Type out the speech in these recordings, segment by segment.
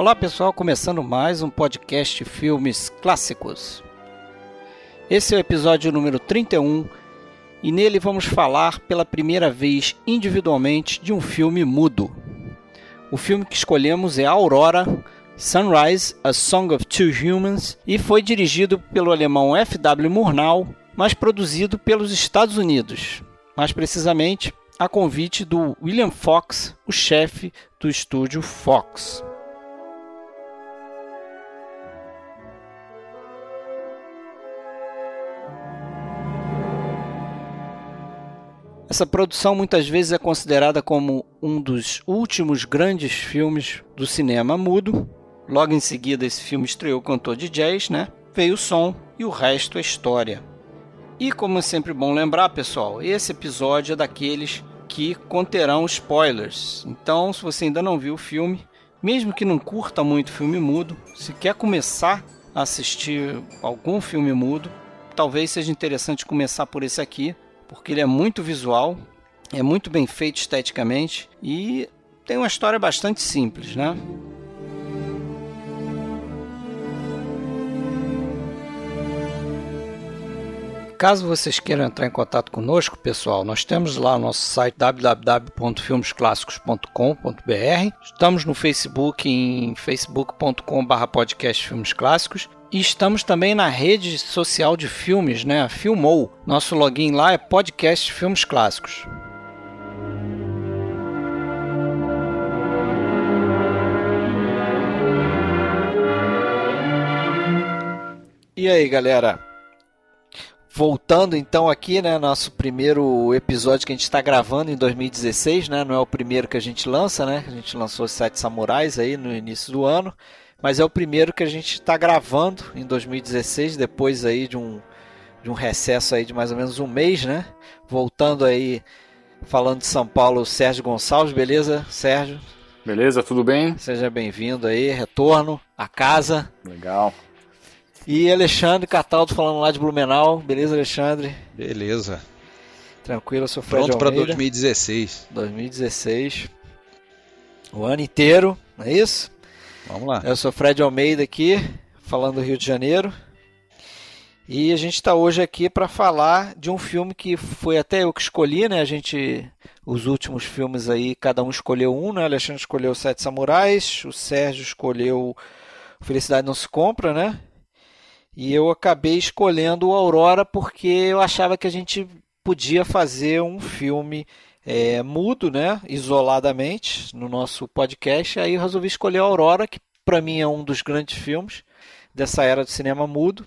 Olá pessoal, começando mais um podcast Filmes Clássicos. Esse é o episódio número 31 e nele vamos falar pela primeira vez individualmente de um filme mudo. O filme que escolhemos é Aurora, Sunrise, A Song of Two Humans e foi dirigido pelo alemão F.W. Murnau, mas produzido pelos Estados Unidos, mais precisamente a convite do William Fox, o chefe do estúdio Fox. Essa produção muitas vezes é considerada como um dos últimos grandes filmes do cinema mudo. Logo em seguida, esse filme estreou o cantor de jazz, né? Veio o som e o resto é história. E como é sempre bom lembrar, pessoal, esse episódio é daqueles que conterão spoilers. Então, se você ainda não viu o filme, mesmo que não curta muito filme mudo, se quer começar a assistir algum filme mudo, talvez seja interessante começar por esse aqui, porque ele é muito visual, é muito bem feito esteticamente e tem uma história bastante simples, né? Caso vocês queiram entrar em contato conosco, pessoal, nós temos lá o nosso site www.filmesclassicos.com.br. Estamos no Facebook em facebook.com.br podcastfilmesclássicos e estamos também na rede social de filmes, né? Filmou. Nosso login lá é podcast Filmes Clássicos. E aí, galera? Voltando então aqui, né, nosso primeiro episódio que a gente está gravando em 2016, né, não é o primeiro que a gente lança, né, a gente lançou Sete Samurais aí no início do ano, mas é o primeiro que a gente está gravando em 2016, depois aí de um, de um recesso aí de mais ou menos um mês, né, voltando aí, falando de São Paulo, Sérgio Gonçalves, beleza, Sérgio? Beleza, tudo bem? Seja bem-vindo aí, retorno à casa. Legal. E Alexandre Cataldo falando lá de Blumenau. Beleza, Alexandre? Beleza. Tranquilo, eu sou Fred Pronto para Almeida. 2016. 2016. O ano inteiro, não é isso? Vamos lá. Eu sou Fred Almeida aqui, falando do Rio de Janeiro. E a gente está hoje aqui para falar de um filme que foi até eu que escolhi, né? A gente, os últimos filmes aí, cada um escolheu um, né? Alexandre escolheu Sete Samurais, o Sérgio escolheu Felicidade Não Se Compra, né? E eu acabei escolhendo o Aurora porque eu achava que a gente podia fazer um filme é, mudo, né, isoladamente, no nosso podcast. Aí eu resolvi escolher a Aurora, que para mim é um dos grandes filmes dessa era do cinema mudo.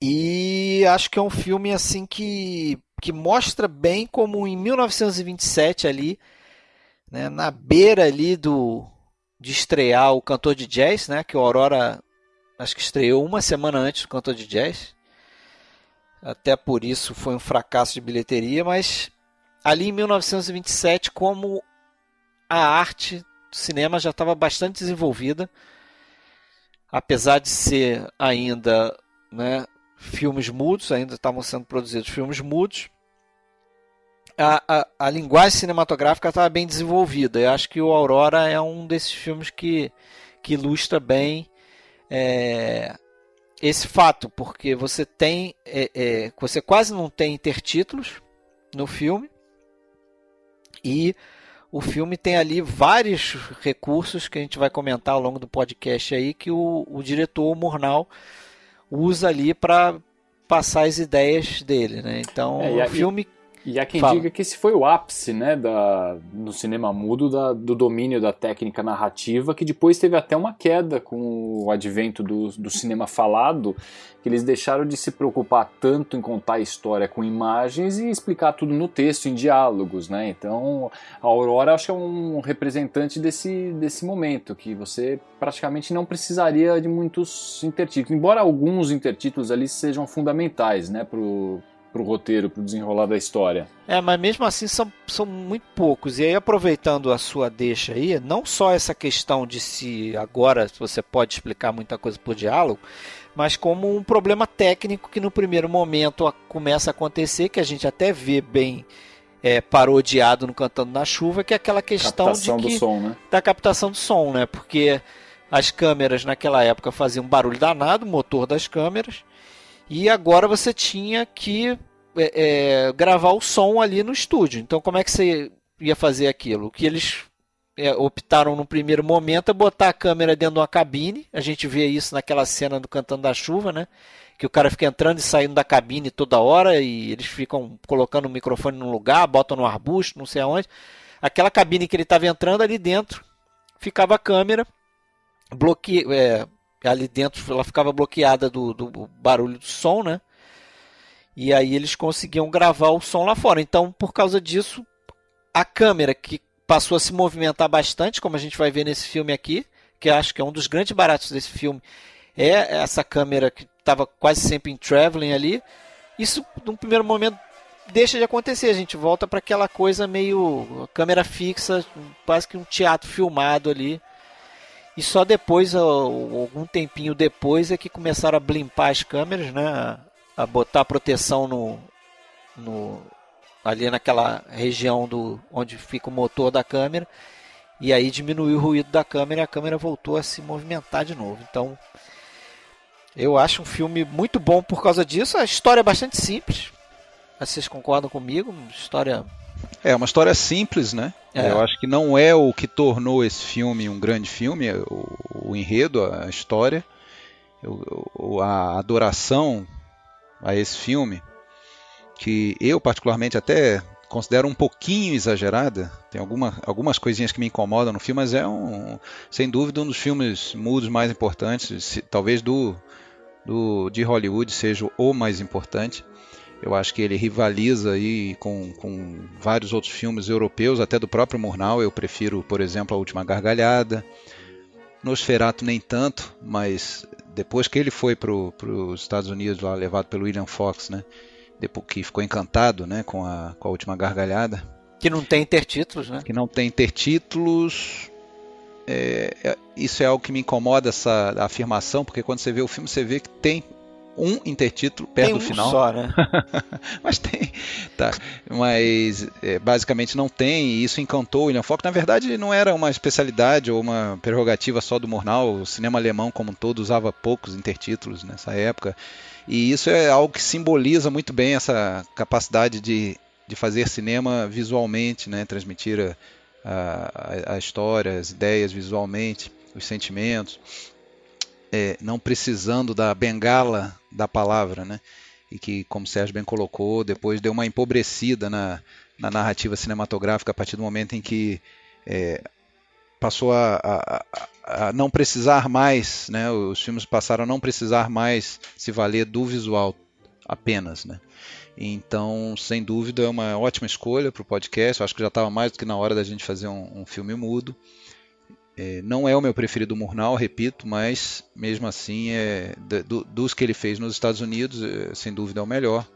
E acho que é um filme assim que, que mostra bem como em 1927 ali, né, na beira ali do de estrear o cantor de jazz, né, que o Aurora acho que estreou uma semana antes do cantor de jazz. Até por isso foi um fracasso de bilheteria, mas ali em 1927, como a arte do cinema já estava bastante desenvolvida, apesar de ser ainda né, filmes mudos, ainda estavam sendo produzidos filmes mudos, a, a, a linguagem cinematográfica estava bem desenvolvida. Eu acho que o Aurora é um desses filmes que, que ilustra bem é, esse fato, porque você tem, é, é, você quase não tem intertítulos no filme e o filme tem ali vários recursos que a gente vai comentar ao longo do podcast aí que o, o diretor o Murnau usa ali para passar as ideias dele, né? Então, É, o filme E há quem Fala. diga que esse foi o ápice, né, da, no cinema mudo, da- do domínio da técnica narrativa, que depois teve até uma queda com o advento do, do cinema falado, que eles deixaram de se preocupar tanto em contar a história com imagens e explicar tudo no texto, em diálogos, né? Então, a Aurora acho que é um representante desse, desse momento, que você praticamente não precisaria de muitos intertítulos, embora alguns intertítulos ali sejam fundamentais, né, pro, pro roteiro, pro desenrolar da história. É, mas mesmo assim são, são muito poucos. E aí, aproveitando a sua deixa aí, não só essa questão de se agora você pode explicar muita coisa por diálogo, mas como um problema técnico que no primeiro momento começa a acontecer, que a gente até vê bem é, parodiado no Cantando na Chuva, que é aquela questão Captação de do que, som, né? da captação do som, né? Porque as câmeras naquela época faziam um barulho danado, motor das câmeras, e agora você tinha que é, é, gravar o som ali no estúdio. Então, como é que você ia fazer aquilo? O que eles é, optaram no primeiro momento é botar a câmera dentro de uma cabine. A gente vê isso naquela cena do Cantando da Chuva, né? Que o cara fica entrando e saindo da cabine toda hora e eles ficam colocando o microfone num lugar, botam no arbusto, não sei aonde. Aquela cabine que ele estava entrando ali dentro, ficava a câmera bloque... É, ali dentro, ela ficava bloqueada do, do barulho do som, né? E aí eles conseguiam gravar o som lá fora. Então, por causa disso, a câmera que passou a se movimentar bastante, como a gente vai ver nesse filme aqui, que acho que é um dos grandes baratos desse filme, é essa câmera que estava quase sempre em traveling ali. Isso, num primeiro momento, deixa de acontecer. A gente volta para aquela coisa meio câmera fixa, quase que um teatro filmado ali. E só depois, algum tempinho depois, é que começaram a blimpar as câmeras, né? A botar proteção no, no, ali naquela região do onde fica o motor da câmera e aí diminuiu o ruído da câmera e a câmera voltou a se movimentar de novo. Então, eu acho um filme muito bom por causa disso. A história é bastante simples. Vocês concordam comigo? Uma história é uma história simples, né? É. Eu acho que não é o que tornou esse filme um grande filme, é o, o enredo, a história, a adoração a esse filme que eu particularmente até considero um pouquinho exagerada. Tem alguma, algumas coisinhas que me incomodam no filme, mas é um, sem dúvida um dos filmes mudos mais importantes, se, talvez do, do de Hollywood seja o mais importante. Eu acho que ele rivaliza aí com, com vários outros filmes europeus, até do próprio Murnau. Eu prefiro, por exemplo, A Última Gargalhada. Nosferatu nem tanto, mas depois que ele foi para os Estados Unidos, lá levado pelo William Fox, né? depois que ficou encantado né, com, a, com a última gargalhada. Que não tem intertítulos, né? Que não tem intertítulos. É, é, isso é algo que me incomoda, essa afirmação, porque quando você vê o filme, você vê que tem um intertítulo perto tem do final. Só, né? Mas tem. Tá. Mas é, basicamente não tem, e isso encantou o William Fox. Na verdade, não era uma especialidade ou uma prerrogativa só do Murnau. O cinema alemão, como um todo, usava poucos intertítulos nessa época. E isso é algo que simboliza muito bem essa capacidade de, de fazer cinema visualmente, né? transmitir a, a, a história, as ideias visualmente, os sentimentos, é, não precisando da bengala da palavra, né? e que, como o Sérgio bem colocou, depois deu uma empobrecida na, na narrativa cinematográfica a partir do momento em que é, passou a, a, a, não precisar mais, né? Os filmes passaram a não precisar mais se valer do visual apenas, né? Então, sem dúvida, é uma ótima escolha para o podcast. Eu acho que já estava mais do que na hora da gente fazer um, um filme mudo. É, não é o meu preferido Murnau, repito, mas mesmo assim, é, do, dos que ele fez nos Estados Unidos, é, sem dúvida é o melhor.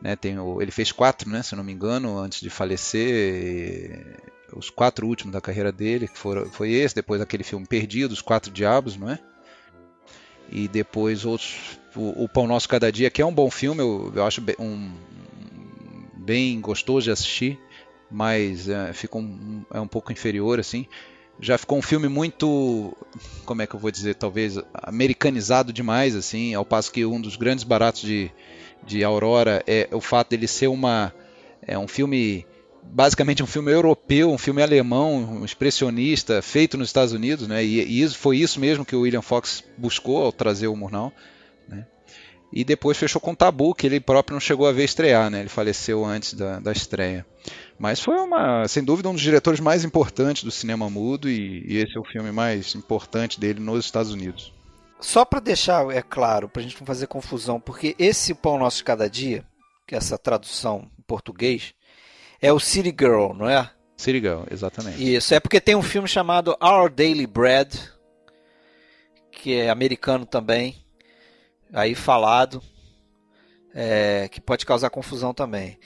Né, tem o, ele fez quatro, né, se não me engano, antes de falecer os quatro últimos da carreira dele, que foram, foi esse, depois aquele filme Perdido, Os Quatro Diabos, não é? E depois outros, o, o Pão Nosso Cada Dia, que é um bom filme, eu, eu acho bem, um, bem gostoso de assistir, mas é, fica um, é um pouco inferior, assim. Já ficou um filme muito, como é que eu vou dizer, talvez americanizado demais, assim, ao passo que um dos grandes baratos de, de Aurora é o fato dele ser uma, é um filme basicamente um filme europeu, um filme alemão, um expressionista, feito nos Estados Unidos, né? E, e foi isso mesmo que o William Fox buscou ao trazer o Murnau? E depois fechou com Tabu, que ele próprio não chegou a ver estrear, né? Ele faleceu antes da, da estreia. Mas foi uma, sem dúvida, um dos diretores mais importantes do cinema mudo e, e esse é o filme mais importante dele nos Estados Unidos. Só para deixar é claro, para a gente não fazer confusão, porque esse Pão Nosso de Cada Dia, que é essa tradução em português, é o City Girl, não é? City Girl, exatamente. Isso, é porque tem um filme chamado Our Daily Bread, que é americano também, aí falado, é, que pode causar confusão também.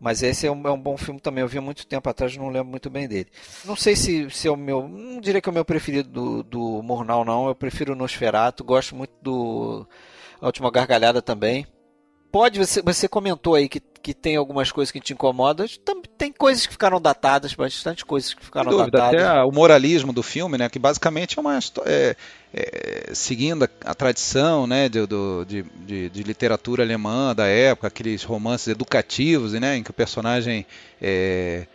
Mas esse é um, é um, bom filme também. Eu vi há muito tempo atrás, não lembro muito bem dele. Não sei se, se é o meu. Não diria que é o meu preferido do, do Murnau, não. Eu prefiro o Nosferatu. Gosto muito do A Última Gargalhada também. pode, você, você comentou aí que, que tem algumas coisas que te incomodam, tem coisas que ficaram datadas, bastante coisas que ficaram dúvida, datadas. Até o moralismo do filme, né, que basicamente é uma é, é, seguindo a, a, tradição né, de, do, de, de, de, literatura alemã da época, aqueles romances educativos, né, em que o personagem é,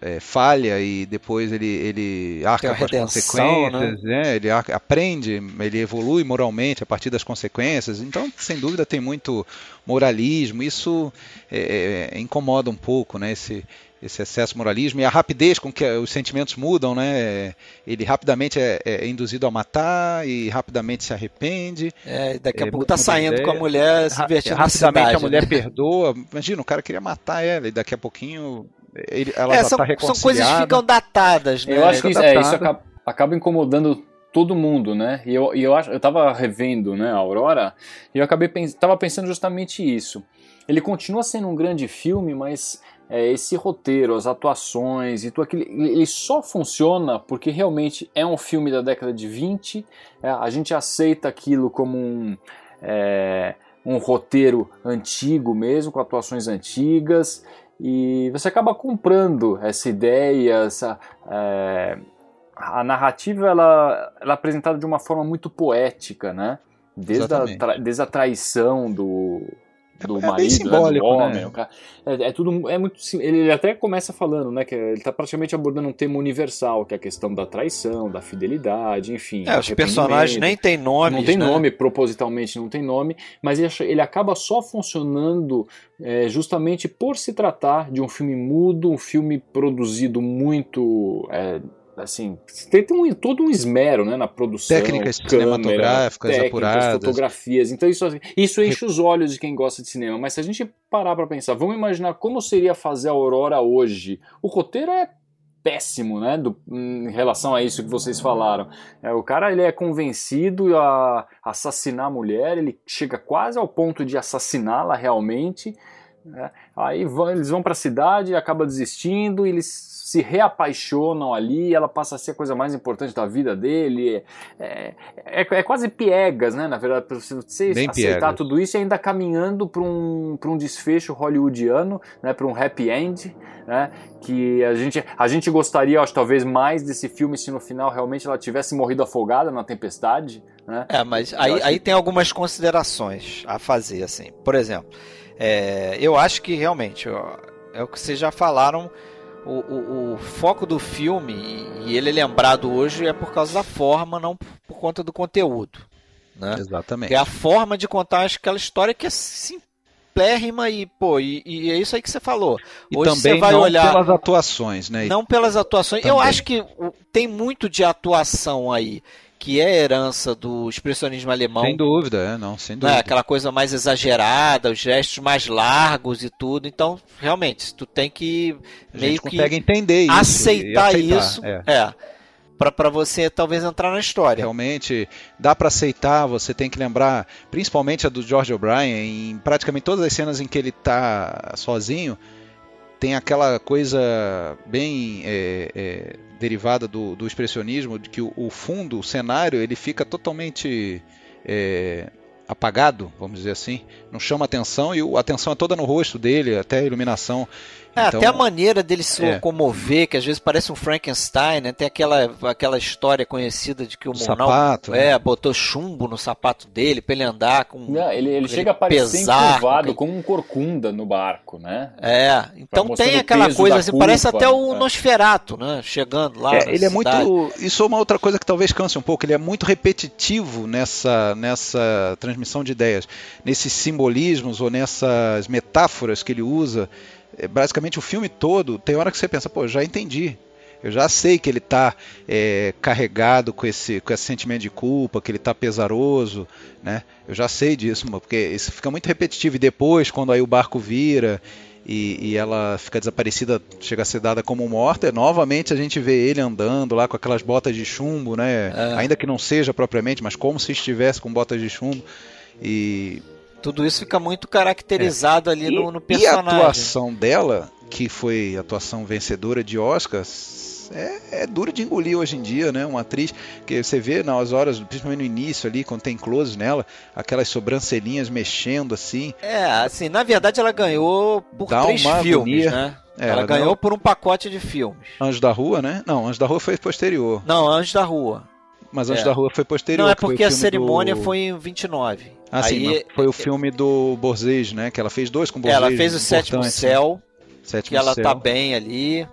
é, falha e depois ele, ele arca com as consequências, né? né? ele arca, aprende, ele evolui moralmente a partir das consequências. Então, sem dúvida, tem muito moralismo. Isso é, é, incomoda um pouco, né? Esse, esse excesso moralismo e a rapidez com que os sentimentos mudam, né? Ele rapidamente é, é induzido a matar e rapidamente se arrepende. É, daqui a é, pouco tá saindo com a mulher se divertindo Rapidamente cidade, a mulher né? perdoa. Imagina, o cara queria matar ela e daqui a pouquinho ele, ela é, já são, tá são coisas que ficam datadas, né? Eu acho que isso, é, isso acaba, acaba, incomodando todo mundo, né? E eu, e eu, acho, eu tava revendo né, a Aurora e eu acabei pens tava pensando justamente isso. Ele continua sendo um grande filme, mas é, esse roteiro, as atuações e tudo aquilo, ele só funciona porque realmente é um filme da década de 20, é, a gente aceita aquilo como um, é, um roteiro antigo mesmo, com atuações antigas, e você acaba comprando essa ideia, essa, é, a narrativa ela, ela é apresentada de uma forma muito poética, né? Desde, a, desde a traição do, do é marido, simbólico, né, do homem. Né? É, é, tudo é muito ele até começa falando, né, que ele está praticamente abordando um tema universal, que é a questão da traição, da fidelidade, enfim. É, os personagens nem têm nome, não tem né? nome propositalmente, não tem nome, mas ele, ele acaba só funcionando é, justamente por se tratar de um filme mudo, um filme produzido muito é, assim, tem, tem um, todo um esmero né, na produção. Técnicas câmera, cinematográficas técnicas, apuradas. fotografias. Então isso, isso enche os olhos de quem gosta de cinema. Mas se a gente parar para pensar, vamos imaginar como seria fazer a Aurora hoje. O roteiro é péssimo, né, do, em relação a isso que vocês falaram. É, o cara ele é convencido a assassinar a mulher, ele chega quase ao ponto de assassiná-la realmente. Né? Aí vão, eles vão para a cidade, acaba desistindo, eles se reapaixonam ali, ela passa a ser a coisa mais importante da vida dele. É, é, é quase piegas, né? Na verdade, para você Bem aceitar piegas. tudo isso e ainda caminhando para um, um desfecho hollywoodiano, né? para um happy end, né? Que a gente, a gente gostaria, acho, talvez mais desse filme se no final realmente ela tivesse morrido afogada na tempestade. Né? É, mas aí, aí tem algumas considerações a fazer, assim. Por exemplo, é, eu acho que realmente, é o que vocês já falaram o, o, o, foco do filme, e ele é lembrado hoje, é por causa da forma, não por conta do conteúdo. Né? Exatamente. é a forma de contar aquela história que é simplérrima e, pô, e, e é isso aí que você falou. E hoje também você vai não olhar, pelas atuações, né? Não pelas atuações. Também. Eu acho que tem muito de atuação aí que é herança do expressionismo alemão. Sem dúvida, é, não, sem dúvida. Né? Aquela coisa mais exagerada, os gestos mais largos e tudo. Então, realmente, tu tem que meio que entender isso aceitar, aceitar isso. É. é para você talvez entrar na história. Realmente dá para aceitar, você tem que lembrar, principalmente a do George O'Brien, em praticamente todas as cenas em que ele está sozinho, tem aquela coisa bem é, é, derivada do, do, expressionismo, de que o, o, fundo, o cenário, ele fica totalmente é, apagado, vamos dizer assim, não chama atenção e a atenção é toda no rosto dele, até a iluminação. É, então, até a maneira dele se é. locomover, que às vezes parece um Frankenstein, né? Tem aquela, aquela história conhecida de que o, o Monal sapato, é, né? botou chumbo no sapato dele para ele andar com. Não, ele, ele chega a parecer curvado como um corcunda no barco, né? É, então tem aquela coisa assim, culpa, parece até o é. Nosferato, né? Chegando lá. É, ele é muito. Isso é uma outra coisa que talvez canse um pouco, ele é muito repetitivo nessa, nessa transmissão de ideias, nesses simbolismos ou nessas metáforas que ele usa é, basicamente o filme todo, tem hora que você pensa, pô, já entendi. Eu já sei que ele está é, carregado com esse, com esse sentimento de culpa, que ele está pesaroso, né? Eu já sei disso, porque isso fica muito repetitivo. E depois, quando aí o barco vira e, e, ela fica desaparecida, chega a ser dada como morta, novamente a gente vê ele andando lá com aquelas botas de chumbo, né? É. Ainda que não seja propriamente, mas como se estivesse com botas de chumbo. E tudo isso fica muito caracterizado é. ali no, no, personagem. E a atuação dela, que foi atuação vencedora de Oscar, mas é, é, duro de engolir hoje em dia, né? Uma atriz que você vê nas horas, principalmente no início ali, quando tem close nela, aquelas sobrancelhinhas mexendo assim. É, assim, na verdade ela ganhou por Dá três filmes, agonia. né? É, ela, ela ganhou por um pacote de filmes. Anjos da Rua, né? Não, Anjos da Rua foi posterior. Não, Anjos da Rua. Mas Anjos é. da Rua foi posterior. Não, é porque a cerimônia do... foi em 29. Ah, Aí, sim, foi o filme do Borges, né? Que ela fez dois com Borges. Ela fez o Sétimo Céu, Sétimo que ela Céu. tá bem ali.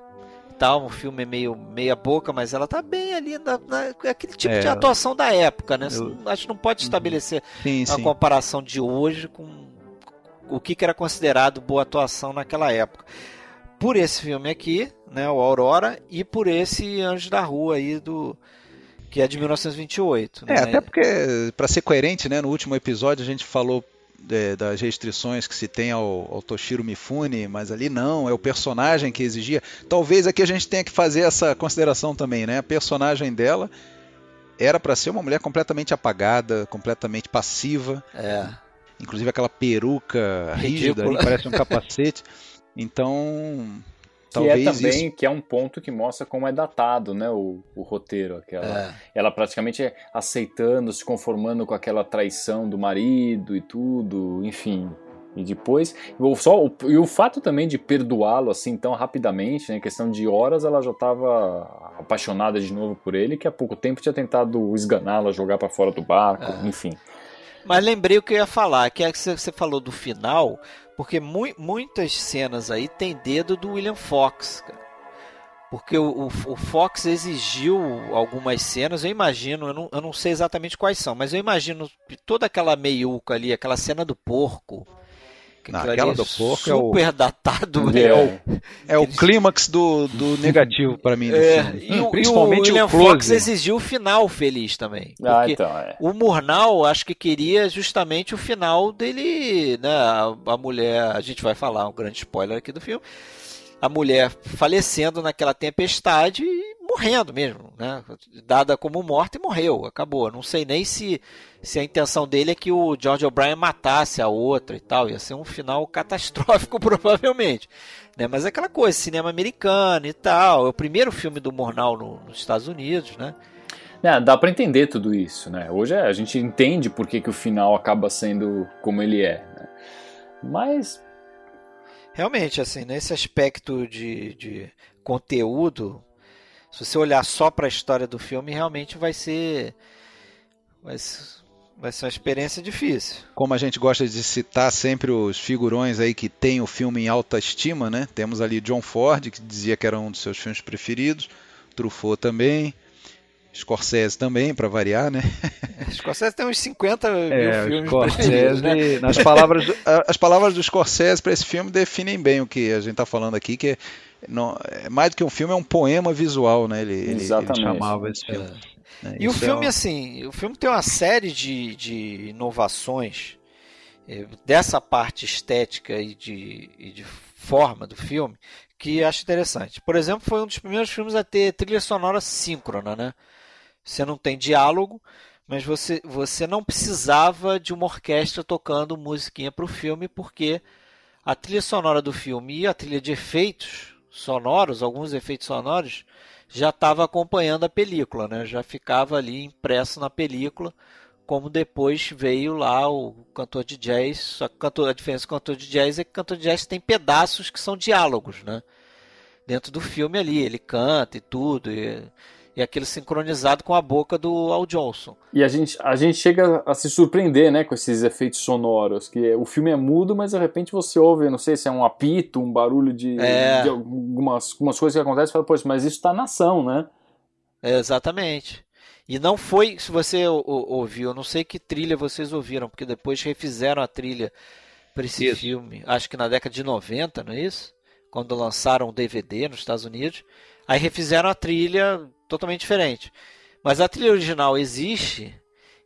Tal, um filme meio meia boca, mas ela tá bem ali na, na aquele tipo é, de atuação da época, né? Eu... Acho que não pode uhum. estabelecer sim, uma sim. comparação de hoje com o que, que era considerado boa atuação naquela época. Por esse filme aqui, né, o Aurora, e por esse Anjo da Rua aí do que é de 1928. É, né? até porque, para ser coerente, né, no último episódio a gente falou é, das restrições que se tem ao, ao, Toshiro Mifune, mas ali não, é o personagem que exigia. Talvez aqui a gente tenha que fazer essa consideração também, né? A personagem dela era para ser uma mulher completamente apagada, completamente passiva. É. Inclusive aquela peruca rígida, parece um capacete. Então, que é também isso... que é um ponto que mostra como é datado, né, o, o roteiro, aquela, é. ela praticamente é aceitando, se conformando com aquela traição do marido e tudo, enfim. E depois, só o, e o fato também de perdoá-lo assim tão rapidamente, né, questão de horas, ela já estava apaixonada de novo por ele, que há pouco tempo tinha tentado esganá-la, jogar para fora do barco, é. enfim. Mas lembrei o que eu ia falar, que é que você falou do final, porque mu muitas cenas aí tem dedo do William Fox, cara. Porque o, o, o, Fox exigiu algumas cenas, eu imagino, eu não, eu não sei exatamente quais são, mas eu imagino toda aquela meiuca ali, aquela cena do porco, Naquela do porco super é o... datado. É, é o, é o clímax do, do negativo para mim. É, e, o, Principalmente e o William o Fox exigiu o final feliz também. Ah, então, é. O Murnau acho que queria justamente o final dele, né? A, a mulher, a gente vai falar um grande spoiler aqui do filme. A mulher falecendo naquela tempestade e morrendo mesmo, né? Dada como morta e morreu, acabou. Não sei nem se, se a intenção dele é que o George O'Brien matasse a outra e tal. Ia ser um final catastrófico, provavelmente. Né? Mas é aquela coisa, cinema americano e tal. É o primeiro filme do Mornal no, nos Estados Unidos, né? É, dá para entender tudo isso, né? Hoje a gente entende por que, que o final acaba sendo como ele é, né? Mas realmente assim nesse aspecto de, de conteúdo se você olhar só para a história do filme, realmente vai ser, vai ser vai ser uma experiência difícil. Como a gente gosta de citar sempre os figurões aí que tem o filme em alta estima, né? Temos ali John Ford, que dizia que era um dos seus filmes preferidos, Truffaut também, Scorsese também, para variar, né? Scorsese tem uns 50 mil é, filmes Scorsese, né? nas palavras, as palavras do Scorsese para esse filme definem bem o que a gente está falando aqui, que é não, é mais do que um filme, é um poema visual, né? Ele, ele, ele chamava esse filme. É. É, e o filme, é um... assim, o filme tem uma série de, de inovações é, dessa parte estética e de, e de forma do filme que acho interessante. Por exemplo, foi um dos primeiros filmes a ter trilha sonora síncrona, né? Você não tem diálogo, mas você, você não precisava de uma orquestra tocando musiquinha para o filme, porque a trilha sonora do filme e a trilha de efeitos sonoros, alguns efeitos sonoros, já estava acompanhando a película, né? já ficava ali impresso na película, como depois veio lá o cantor de jazz. Só que cantor, a diferença do cantor de jazz é que o cantor de jazz tem pedaços que são diálogos, né? Dentro do filme ali, ele canta e tudo. E e aquilo sincronizado com a boca do Al Johnson. E a gente, a gente chega a se surpreender, né, com esses efeitos sonoros, que o filme é mudo, mas de repente você ouve, não sei se é um apito, um barulho de, é. de algumas, algumas coisas que acontecem, e fala, poxa, mas isso está na ação, né? É, exatamente. E não foi, se você ouviu, não sei que trilha vocês ouviram, porque depois refizeram a trilha para esse isso. filme, acho que na década de 90, não é isso? Quando lançaram o DVD nos Estados Unidos. Aí refizeram a trilha totalmente diferente. Mas a trilha original existe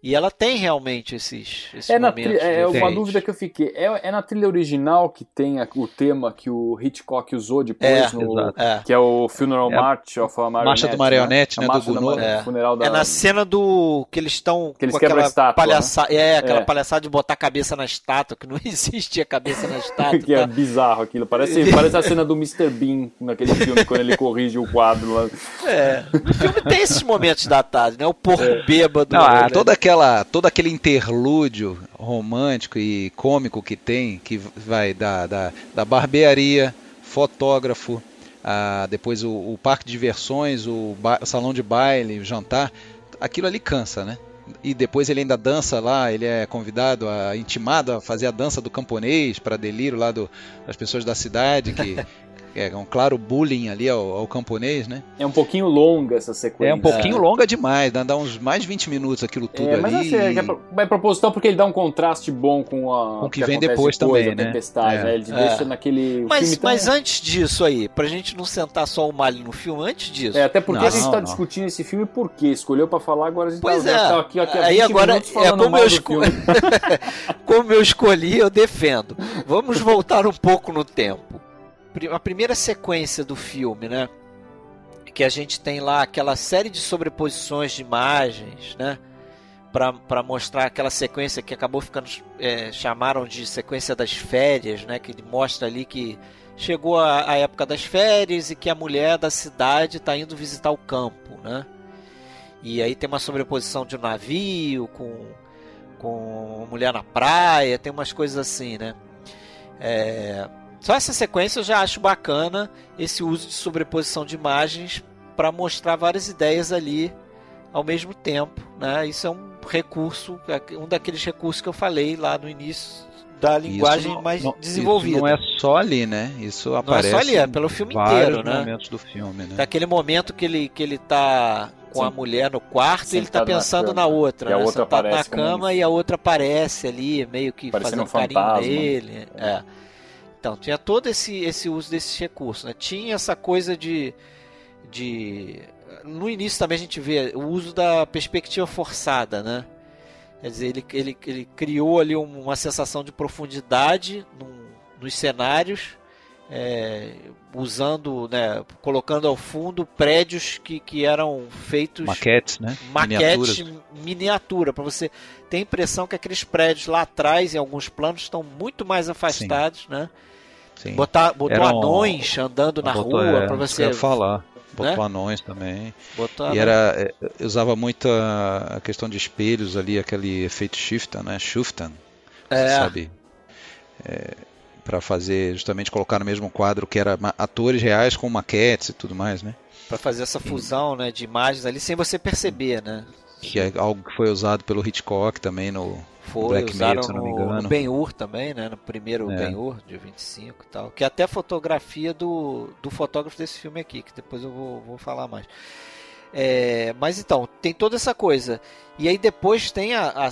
E ela tem realmente esses, esses é momentos. É uma dúvida que eu fiquei. É, é, na trilha original que tem a, o tema que o Hitchcock usou depois, é, no, é. que é o Funeral é March of a Marionette. Marcha do Marionete, né? né? do Gounod. É. Funeral da... é na cena do que eles estão que eles com aquela estátua, palhaçada, né? é aquela palhaçada de botar a cabeça na estátua, que não existia cabeça na estátua. que tá? é bizarro aquilo. Parece, parece a cena do Mr. Bean naquele filme quando ele corrige o quadro lá. É. No filme tem esses momentos datados, né? O porco bêbado. Não, né? toda aquela, todo aquele interlúdio romântico e cômico que tem, que vai da, da, da barbearia, fotógrafo, depois o, o, parque de diversões, o, ba, o salão de baile, o jantar, aquilo ali cansa, né? E depois ele ainda dança lá, ele é convidado, a, intimado a fazer a dança do camponês para delírio lá do, das pessoas da cidade que é um claro bullying ali ao, ao, camponês, né? É um pouquinho longa essa sequência. É um pouquinho é. longa demais, dá, dá uns mais de 20 minutos aquilo tudo é, mas ali. Assim, é, é proposital porque ele dá um contraste bom com a com o que, que vem depois, depois também, né? Tempestade, é. né? Ele deixa naquele mas, mas antes disso aí, pra gente não sentar só o malho no filme, antes disso. É, até porque não, a gente tá não. discutindo esse filme por quê? Escolheu pra falar, agora a gente pois tá, é. tá aqui, aqui aí agora é como eu, esco... como eu escolhi, eu defendo. Vamos voltar um pouco no tempo a primeira sequência do filme, né? Que a gente tem lá aquela série de sobreposições de imagens, né? Para mostrar aquela sequência que acabou ficando. É, chamaram de sequência das férias, né? Que mostra ali que chegou a, a época das férias e que a mulher da cidade está indo visitar o campo, né? E aí tem uma sobreposição de um navio com, com mulher na praia, tem umas coisas assim, né? É, só essa sequência eu já acho bacana esse uso de sobreposição de imagens para mostrar várias ideias ali ao mesmo tempo, né? Isso é um recurso, um daqueles recursos que eu falei lá no início da linguagem não, mais não, desenvolvida. não é só ali, né? Isso aparece. Não é só ali, é pelo filme inteiro, né? momentos do filme, né? Daquele momento que ele que ele tá com Sim. a mulher no quarto, e ele tá pensando na, na outra, e a né? outra Sentado na cama e a outra aparece ali, meio que Parecendo fazendo um carinho nele, é. é. Então, tinha todo esse, esse uso desses recursos. Né? Tinha essa coisa de, de. No início também a gente vê o uso da perspectiva forçada. Né? Quer dizer, ele, ele, ele criou ali uma sensação de profundidade num, nos cenários, é, usando, né, colocando ao fundo prédios que, que eram feitos. Maquetes, né? Maquete miniatura, para você ter a impressão que aqueles prédios lá atrás, em alguns planos, estão muito mais afastados, Sim. né? Sim. Botar, botou Era um- anões andando na Botou- rua é, para que eu você. ia falar. Botou né? anões também. Botou E anões. era, é, usava muito a, questão de espelhos ali, aquele efeito shifter, né? Shuftan, É. sabe? para fazer, justamente colocar no mesmo quadro que era atores reais com maquetes e tudo mais, né? Pra fazer essa fusão né, de imagens ali sem você perceber, né? Que é algo que foi usado pelo Hitchcock também no Foi, Black Mirror, se não me no, engano. no Ben-Hur também, né? No primeiro É. Ben-Hur, de 25 e tal. Que é até a fotografia do, do fotógrafo desse filme aqui, que depois eu vou, vou falar mais. É, mas então, tem toda essa coisa. E aí depois tem a, a-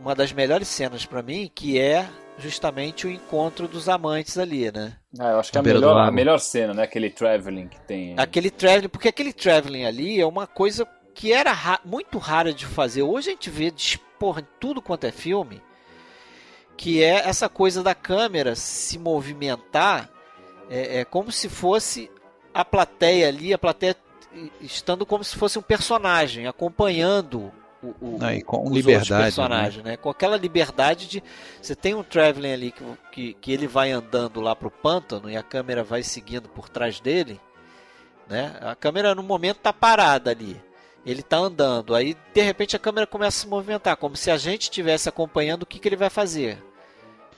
uma das melhores cenas pra mim, que é justamente o encontro dos amantes ali, né? Ah, eu acho que é a melhor, a melhor cena, né? Aquele traveling que tem. Aquele traveling, porque aquele traveling ali é uma coisa que era ra- muito rara de fazer. Hoje a gente vê de- porra, em tudo quanto é filme, que é essa coisa da câmera se movimentar é, é como se fosse a plateia ali, a plateia estando como se fosse um personagem, acompanhando o, o, e com os liberdade, personagens, né? Com aquela liberdade de você tem um traveling ali que, que, que ele vai andando lá pro pântano e a câmera vai seguindo por trás dele, né? A câmera no momento tá parada ali. Ele tá andando, aí de repente a câmera começa a se movimentar, como se a gente estivesse acompanhando o que, que ele vai fazer.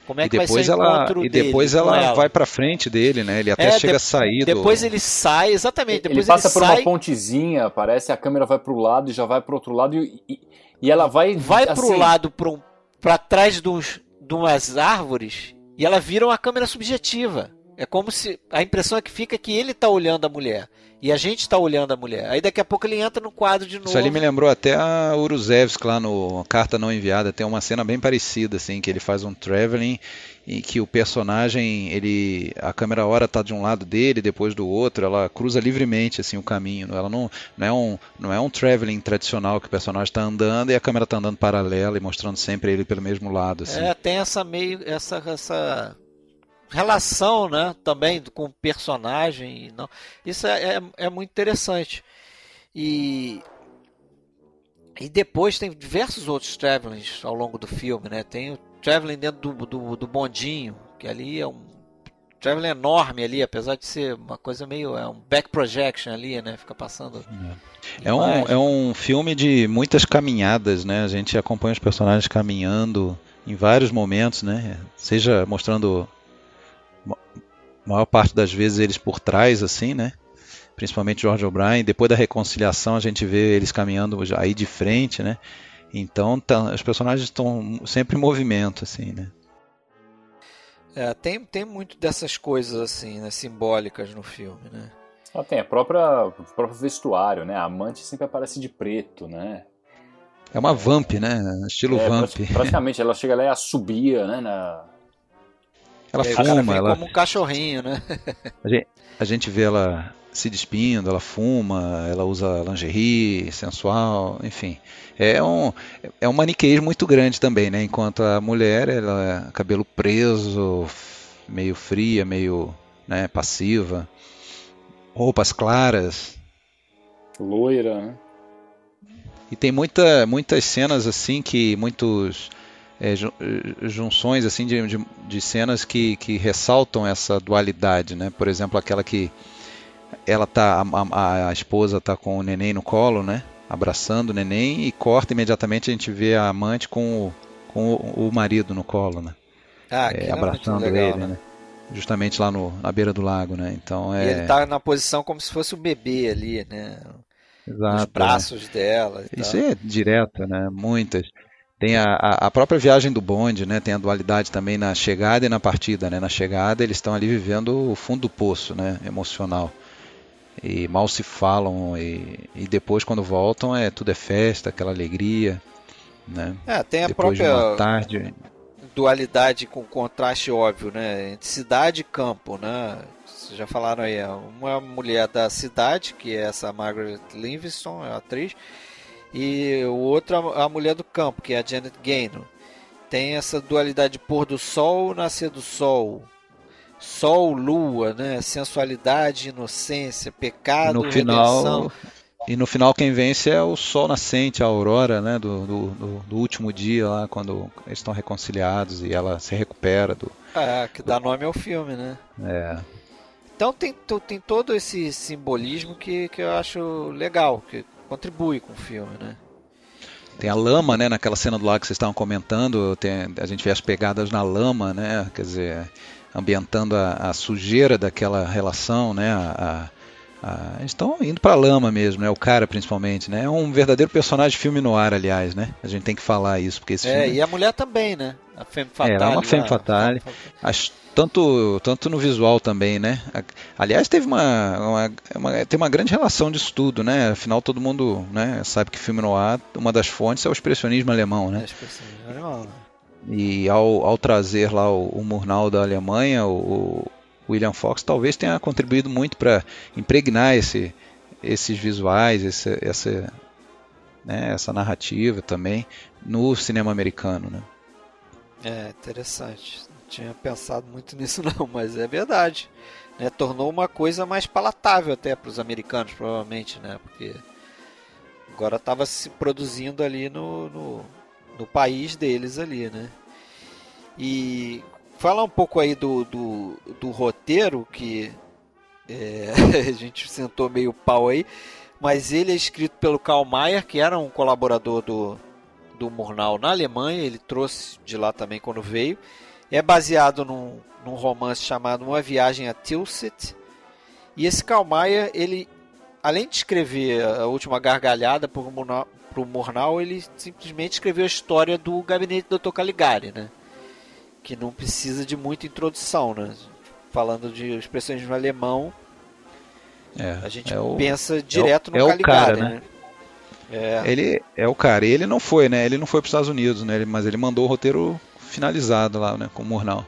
Como é E que vai ser o ela encontro e depois dele ela, ela. vai pra frente dele, né? Ele até É, chega de- a sair do Depois ele sai, exatamente. Ele Depois passa ele por sai, uma pontezinha, parece, a câmera vai pro lado e já vai pro outro lado e, e, e ela vai. vai assim, pro lado, pra, um, pra trás de, uns, de umas árvores, e ela vira uma câmera subjetiva. É como se a impressão é que fica que ele está olhando a mulher e a gente está olhando a mulher. Aí daqui a pouco ele entra no quadro de novo. Isso ali me lembrou até a Uruzevsk lá no Carta Não Enviada. Tem uma cena bem parecida, assim, que ele faz um traveling e que o personagem, ele, a câmera hora está de um lado dele, depois do outro, ela cruza livremente assim o caminho. Ela não, não é um não é um traveling tradicional que o personagem está andando e a câmera está andando paralela e mostrando sempre ele pelo mesmo lado. Assim. É, tem essa meio essa essa relação, né, também com o personagem. Não. Isso é, é, é muito interessante. E e depois tem diversos outros travelings ao longo do filme, né? Tem o traveling dentro do, do, do bondinho, que ali é um traveling enorme ali, apesar de ser uma coisa meio é um back projection ali, né? Fica passando. É, é um, é um filme de muitas caminhadas, né? A gente acompanha os personagens caminhando em vários momentos, né? Seja mostrando maior parte das vezes eles por trás, assim, né? Principalmente George O'Brien. Depois da reconciliação, a gente vê eles caminhando aí de frente, né? Então, tá, os personagens estão sempre em movimento, assim, né? É, tem, tem muito dessas coisas, assim, né, simbólicas no filme, né? Ah, tem a própria, o próprio vestuário, né? A amante sempre aparece de preto, né? É uma vamp, né? Estilo é, vamp. Praticamente, ela chega lá e assobia, né? Na, ela fuma, ela como um cachorrinho, né? a, gente, a gente vê ela se despindo, ela fuma, ela usa lingerie sensual, enfim. É um, é um maniqueísmo muito grande também, né? Enquanto a mulher, ela é cabelo preso, meio fria, meio né, passiva, roupas claras. Loira, né? E tem muita, muitas cenas assim que muitos é, é, junções assim de, de, de, cenas que, que ressaltam essa dualidade, né? Por exemplo, aquela que ela tá a, a, esposa tá com o neném no colo, né? Abraçando o neném e corta imediatamente a gente vê a amante com o, com o, o marido no colo, né? Ah, é, abraçando legal, ele, né? né? Justamente lá no, na beira do lago, né? Então é. E ele tá na posição como se fosse o bebê ali, né? Exato. Os braços é. dela. Isso tal. é direto, né? Muitas. Tem a, a, própria viagem do bonde, né? Tem a dualidade também na chegada e na partida, né? Na chegada eles estão ali vivendo o fundo do poço, né? Emocional. E mal se falam e, e depois quando voltam é tudo é festa, aquela alegria, né? É, tem a depois própria de tarde... dualidade com contraste óbvio, né? Entre cidade e campo, né? Vocês já falaram aí, uma mulher da cidade, que é essa Margaret Livingston, é a atriz, e o outro a mulher do campo, que é a Janet Gaynor. Tem essa dualidade de pôr do sol, nascer do sol. Sol, lua, né? Sensualidade, inocência, pecado, no final E no final quem vence é o sol nascente, a aurora, né? Do, do, do, do último dia lá, quando eles estão reconciliados e ela se recupera do. É, que dá nome ao filme, né? É. Então tem, tem todo esse simbolismo que, que eu acho legal, que contribui com o filme, né? Tem a lama, né, naquela cena do lago que vocês estavam comentando, tem, a gente vê as pegadas na lama, né, quer dizer, ambientando a, a sujeira daquela relação, né, a, a, eles estão indo para a lama mesmo, né, o cara principalmente, né, é um verdadeiro personagem de filme no ar, aliás, né, a gente tem que falar isso, porque esse É, filme... e a mulher também, né, a Femme Fatale. É, é uma Femme Fatale. As tanto, tanto no visual também, né? Aliás, teve uma, uma, uma, tem uma grande relação disso tudo, né? Afinal, todo mundo né, sabe que filme noir, uma das fontes é o expressionismo alemão, né? É expressionismo alemão, né? E ao, ao trazer lá o, o Murnau da Alemanha, o William Fox talvez tenha contribuído muito para impregnar esse, esses visuais, esse, essa, né, essa narrativa também no cinema americano, né? É, interessante tinha pensado muito nisso não, mas é verdade. Né? Tornou uma coisa mais palatável até para os americanos, provavelmente, né? Porque agora estava se produzindo ali no, no, no, país deles ali, né? E falar um pouco aí do, do, do roteiro, que é, a gente sentou meio pau aí, mas ele é escrito pelo Karl Mayer, que era um colaborador do, do Murnau na Alemanha, ele trouxe de lá também quando veio. É baseado num, num romance chamado Uma Viagem a Tilsit. E esse Karl Mayer, ele, além de escrever A Última Gargalhada para o Murnau, ele simplesmente escreveu a história do gabinete do Dr. Caligari, né? Que não precisa de muita introdução, né? falando de expressionismo alemão, é, a gente é o, pensa direto é no o, Caligari, é o cara, né? É. Ele é o cara. E ele não foi, né? Ele não foi para os Estados Unidos, né? Mas ele mandou o roteiro finalizado lá, né? Com o Murnau.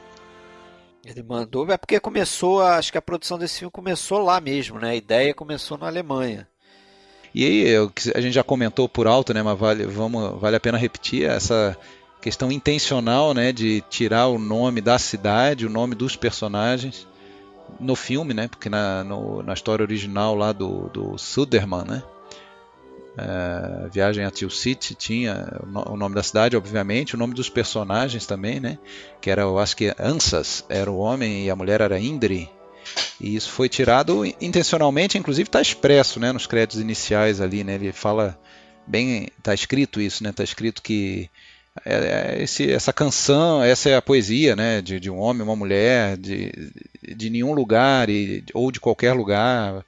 Ele mandou, é porque começou, acho que a produção desse filme começou lá mesmo, né? A ideia começou na Alemanha. E aí, a gente já comentou por alto, né? Mas vale, vamos, vale a pena repetir essa questão intencional, né? De tirar o nome da cidade, o nome dos personagens no filme, né? Porque na, no, na história original lá do, do Suderman, né? É, Viagem a Till City tinha o nome da cidade, obviamente, o nome dos personagens também, né? Que era, eu acho que Ansas era o homem e a mulher era Indri. E isso foi tirado intencionalmente, inclusive está expresso, né? Nos créditos iniciais ali, né? Ele fala bem, está escrito isso, né? Está escrito que esse, essa canção, essa é a poesia, né? De, de um homem, uma mulher, de, de nenhum lugar e, ou de qualquer lugar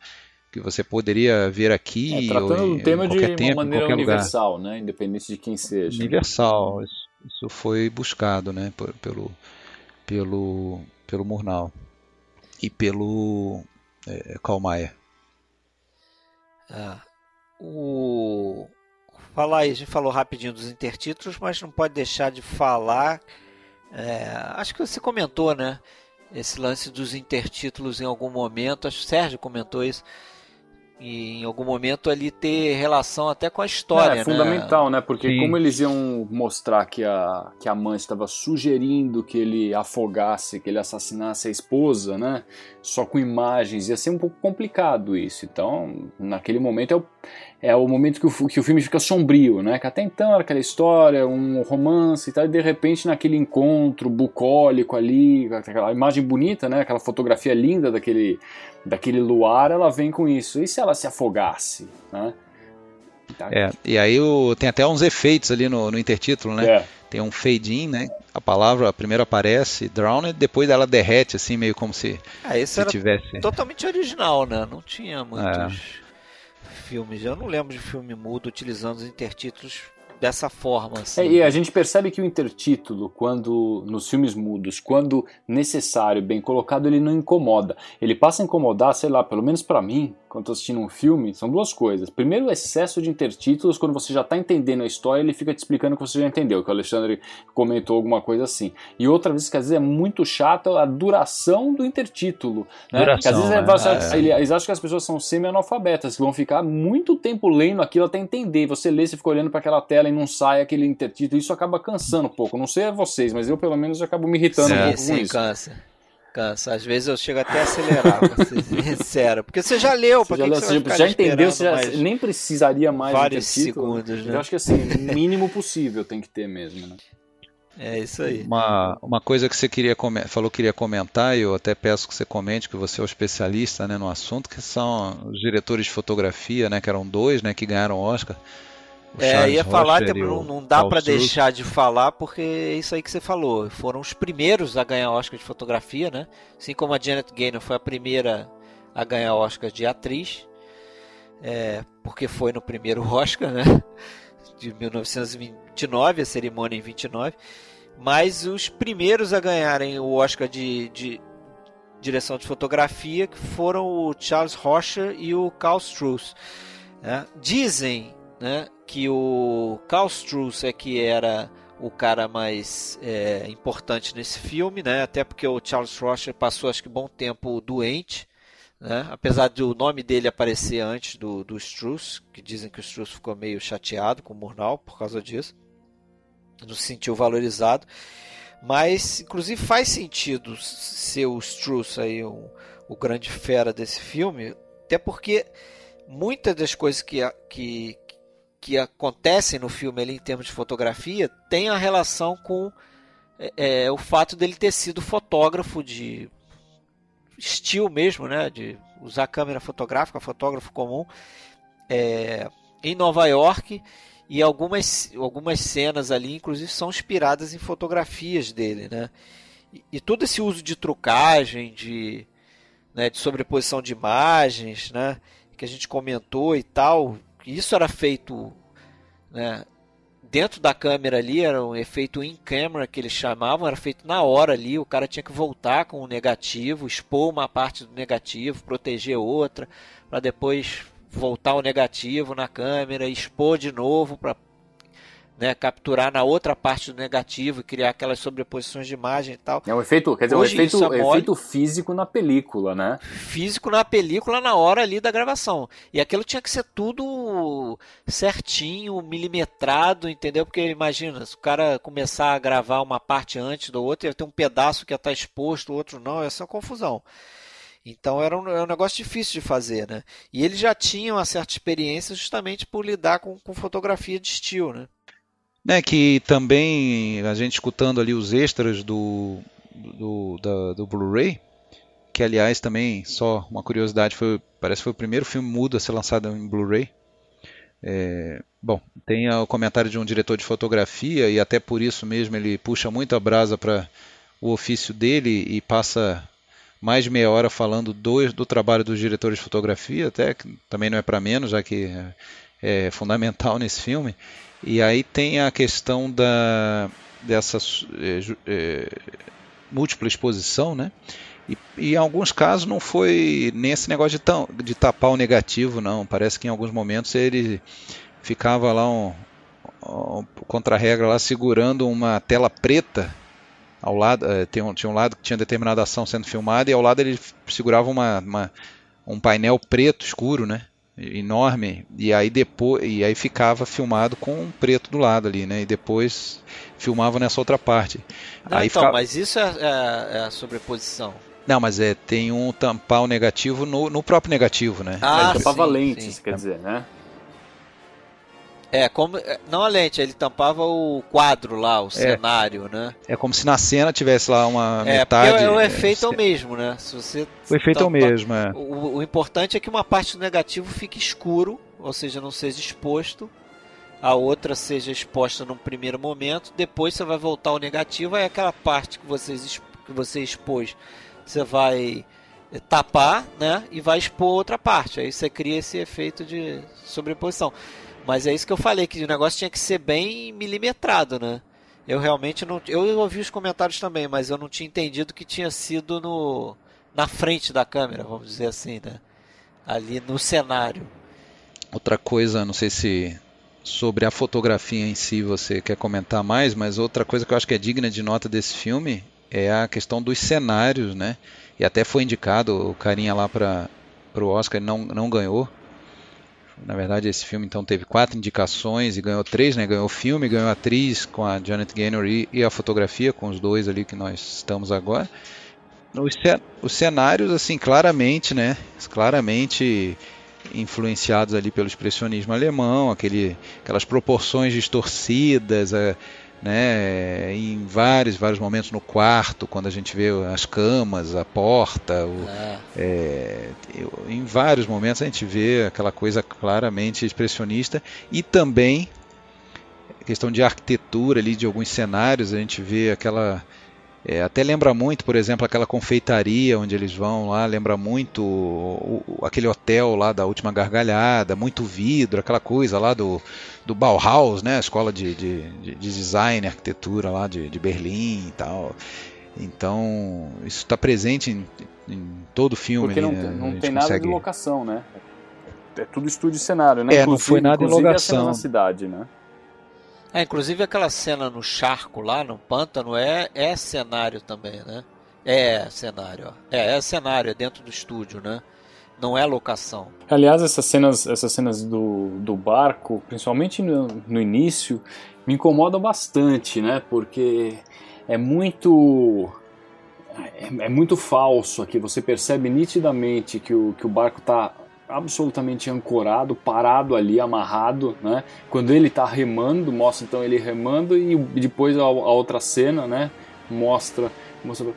que você poderia ver aqui. É, tratando o tema de tempo, uma maneira universal, lugar. né? Independente de quem seja. Universal. Isso, isso foi buscado, né? Pelo, pelo, pelo Murnau e pelo é, Kalmaia. Ah, o falar aí, a gente falou rapidinho dos intertítulos, mas não pode deixar de falar. É, acho que você comentou, né? Esse lance dos intertítulos em algum momento. Acho que o Sérgio comentou isso e em algum momento ali ter relação até com a história. É, é fundamental, né? Porque Sim. como eles iam mostrar que a, que a mãe estava sugerindo que ele afogasse, que ele assassinasse a esposa, né? Só com imagens, ia ser um pouco complicado isso. Então, naquele momento é o, é o momento que o, que o filme fica sombrio, né? Que até então era aquela história, um romance e tal, e de repente naquele encontro bucólico ali, aquela imagem bonita, né? Aquela fotografia linda daquele, daquele luar, ela vem com isso. E se ela se afogasse, né? Tá. É, e aí o, tem até uns efeitos ali no, no intertítulo, né? É. Tem um fade-in, né? A palavra primeiro aparece, drowned, depois ela derrete, assim, meio como se, ah, esse se era tivesse... totalmente original, né? Não tinha muitos... É filmes. Eu não lembro de filme mudo utilizando os intertítulos dessa forma. Assim. É, e a gente percebe que o intertítulo, quando nos filmes mudos, quando necessário, bem colocado, ele não incomoda. Ele passa a incomodar, sei lá, pelo menos para mim, quando estou assistindo um filme, são duas coisas. Primeiro, o excesso de intertítulos, quando você já está entendendo a história, ele fica te explicando que você já entendeu, que o Alexandre comentou alguma coisa assim. E outra vez, que às vezes é muito chato a duração do intertítulo. Né? Duração, às vezes é, né? é. eles acham que as pessoas são semi-analfabetas, que vão ficar muito tempo lendo aquilo até entender. Você lê, você fica olhando para aquela tela e não sai aquele intertítulo. Isso acaba cansando um pouco. Não sei a vocês, mas eu pelo menos acabo me irritando sim, um pouco sim, com isso. Cansa. Cansa. Às vezes eu chego até a acelerar, pra ser sincero. Porque você já leu, você já, que leu, você já, já entendeu, você já, nem precisaria mais vários segundos, né? Eu acho que assim, o mínimo possível tem que ter mesmo, né? É isso aí. Uma, uma coisa que você queria falou que queria comentar, e eu até peço que você comente, que você é o especialista né, no assunto, que são os diretores de fotografia, né, que eram dois, né, que ganharam Oscar. É, ia falar, não, não dá para deixar de falar, porque é isso aí que você falou. Foram os primeiros a ganhar Oscar de fotografia, né? Assim como a Janet Gaynor foi a primeira a ganhar Oscar de atriz, é, porque foi no primeiro Oscar, né? De 1929, a cerimônia em 29. Mas os primeiros a ganharem o Oscar de, de direção de fotografia que foram o Charles Rocher e o Carl Struz. Né? Dizem né, que o Carl Struz é que era o cara mais é, importante nesse filme, né? Até porque o Charles Rocher passou acho que bom tempo doente, né? Apesar do nome dele aparecer antes do, do Struz, que dizem que o Struz ficou meio chateado com o Murnau por causa disso, não se sentiu valorizado. Mas, inclusive, faz sentido ser o Struz aí um, o grande fera desse filme, até porque muitas das coisas que, que, que acontecem no filme ali em termos de fotografia tem a relação com é, é, o fato dele ter sido fotógrafo de estilo mesmo, né, de usar câmera fotográfica, fotógrafo comum, é, em Nova York e algumas, algumas cenas ali, inclusive, são inspiradas em fotografias dele, né? E, todo esse uso de trucagem, de, né, de sobreposição de imagens, né, que a gente comentou e tal, isso era feito né, dentro da câmera ali, era um efeito in-camera que eles chamavam, era feito na hora ali, o cara tinha que voltar com o negativo, expor uma parte do negativo, proteger outra, para depois voltar o negativo na câmera, expor de novo para né, capturar na outra parte do negativo e criar aquelas sobreposições de imagem e tal. É um efeito, quer dizer, Hoje, um efeito, é efeito físico na película, né? Físico na película na hora ali da gravação. E aquilo tinha que ser tudo certinho, milimetrado, entendeu? Porque imagina, se o cara começar a gravar uma parte antes do outro, ia ter um pedaço que ia estar exposto, o outro não, ia ser uma confusão. Então era um, era um, negócio difícil de fazer, né? E eles já tinham uma certa experiência justamente por lidar com, com fotografia de estilo, né? Né, que também a gente escutando ali os extras do, do, do, do Blu-ray, que aliás também, só uma curiosidade, foi, parece que foi o primeiro filme mudo a ser lançado em Blu-ray. É, bom, tem o comentário de um diretor de fotografia e até por isso mesmo ele puxa muito a brasa para o ofício dele e passa mais de meia hora falando do, do trabalho dos diretores de fotografia, até que também não é para menos, já que é, é fundamental nesse filme. E aí tem a questão da, dessa é, é, múltipla exposição, né? E, e, em alguns casos não foi nem esse negócio de, tão, de tapar o negativo, não. Parece que em alguns momentos ele ficava lá um, um contra-regra lá segurando uma tela preta ao lado, é, tem um, tinha um lado que tinha determinada ação sendo filmada e ao lado ele segurava uma, uma um painel preto escuro, né? Enorme e aí depois e aí ficava filmado com um preto do lado ali, né? E depois filmava nessa outra parte. Não, aí então, mas isso é, é, é, a sobreposição. Não, mas é tem um tampar o negativo no, no próprio negativo, né? Ah, tampava lentes, quer dizer, né? É, como. É, não a lente, ele tampava o quadro lá, o é. cenário, né? É como se na cena tivesse lá uma é, metade. o efeito é, o mesmo, né? Se você o efeito tampa, é o mesmo, é. O, o, importante é que uma parte do negativo fique escuro, ou seja, não seja exposto. A outra seja exposta num primeiro momento, depois você vai voltar ao negativo, aí aquela parte que, vocês, que você expôs, você vai tapar, né? E vai expor outra parte. Aí você cria esse efeito de sobreposição. Mas é isso que eu falei, que o negócio tinha que ser bem milimetrado, né? Eu realmente não. Eu ouvi os comentários também, mas eu não tinha entendido que tinha sido no na frente da câmera, vamos dizer assim, né? Ali no cenário. Outra coisa, não sei se sobre a fotografia em si você quer comentar mais, mas outra coisa que eu acho que é digna de nota desse filme é a questão dos cenários, né? E até foi indicado o carinha lá para o Oscar, não, não ganhou, na verdade, esse filme então teve quatro indicações e ganhou três, né? Ganhou filme, ganhou atriz com a Janet Gaynor e, e a fotografia com os dois ali que nós estamos agora. Os, os cenários, assim, claramente, né? Claramente influenciados ali pelo expressionismo alemão, aquele, aquelas proporções distorcidas, a, né, em vários, vários momentos no quarto, quando a gente vê as camas, a porta, o, é. É, em vários momentos a gente vê aquela coisa claramente expressionista e também questão de arquitetura ali de alguns cenários, a gente vê aquela é, até lembra muito, por exemplo, aquela confeitaria onde eles vão lá, lembra muito o, o, aquele hotel lá da última gargalhada, muito vidro, aquela coisa lá do, do Bauhaus, né? A escola de, de, de design, arquitetura lá de, de Berlim e tal. Então, isso está presente em, em, todo o filme. Porque não, né? não tem nada de locação, né? É tudo estúdio e cenário, né? É, inclusive, não foi nada em locação. na cidade, né? É, inclusive aquela cena no charco lá, no pântano, é, é cenário também, né? É cenário, ó. É, é cenário, é dentro do estúdio, né? Não é locação. Aliás, essas cenas, essas cenas do, do barco, principalmente no, no início, me incomodam bastante, né? Porque é muito é, é, muito falso aqui. Você percebe nitidamente que o, que o barco está absolutamente ancorado, parado ali, amarrado, né? Quando ele está remando, mostra então ele remando e depois a, a outra cena, né? Mostra, mostra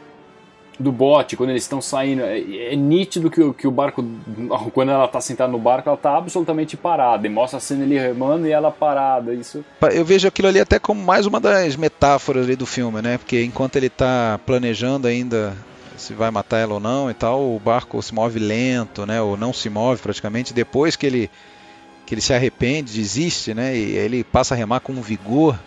do bote, quando eles estão saindo, é, é, nítido que, o, que o barco, quando ela está sentada no barco, ela está absolutamente parada, e mostra a cena ali remando e ela parada, isso... Eu vejo aquilo ali até como mais uma das metáforas do filme, né, porque enquanto ele está planejando ainda se vai matar ela ou não e tal, o barco se move lento, né, ou não se move praticamente, depois que ele que ele se arrepende, desiste, né? E ele passa a remar com vigor,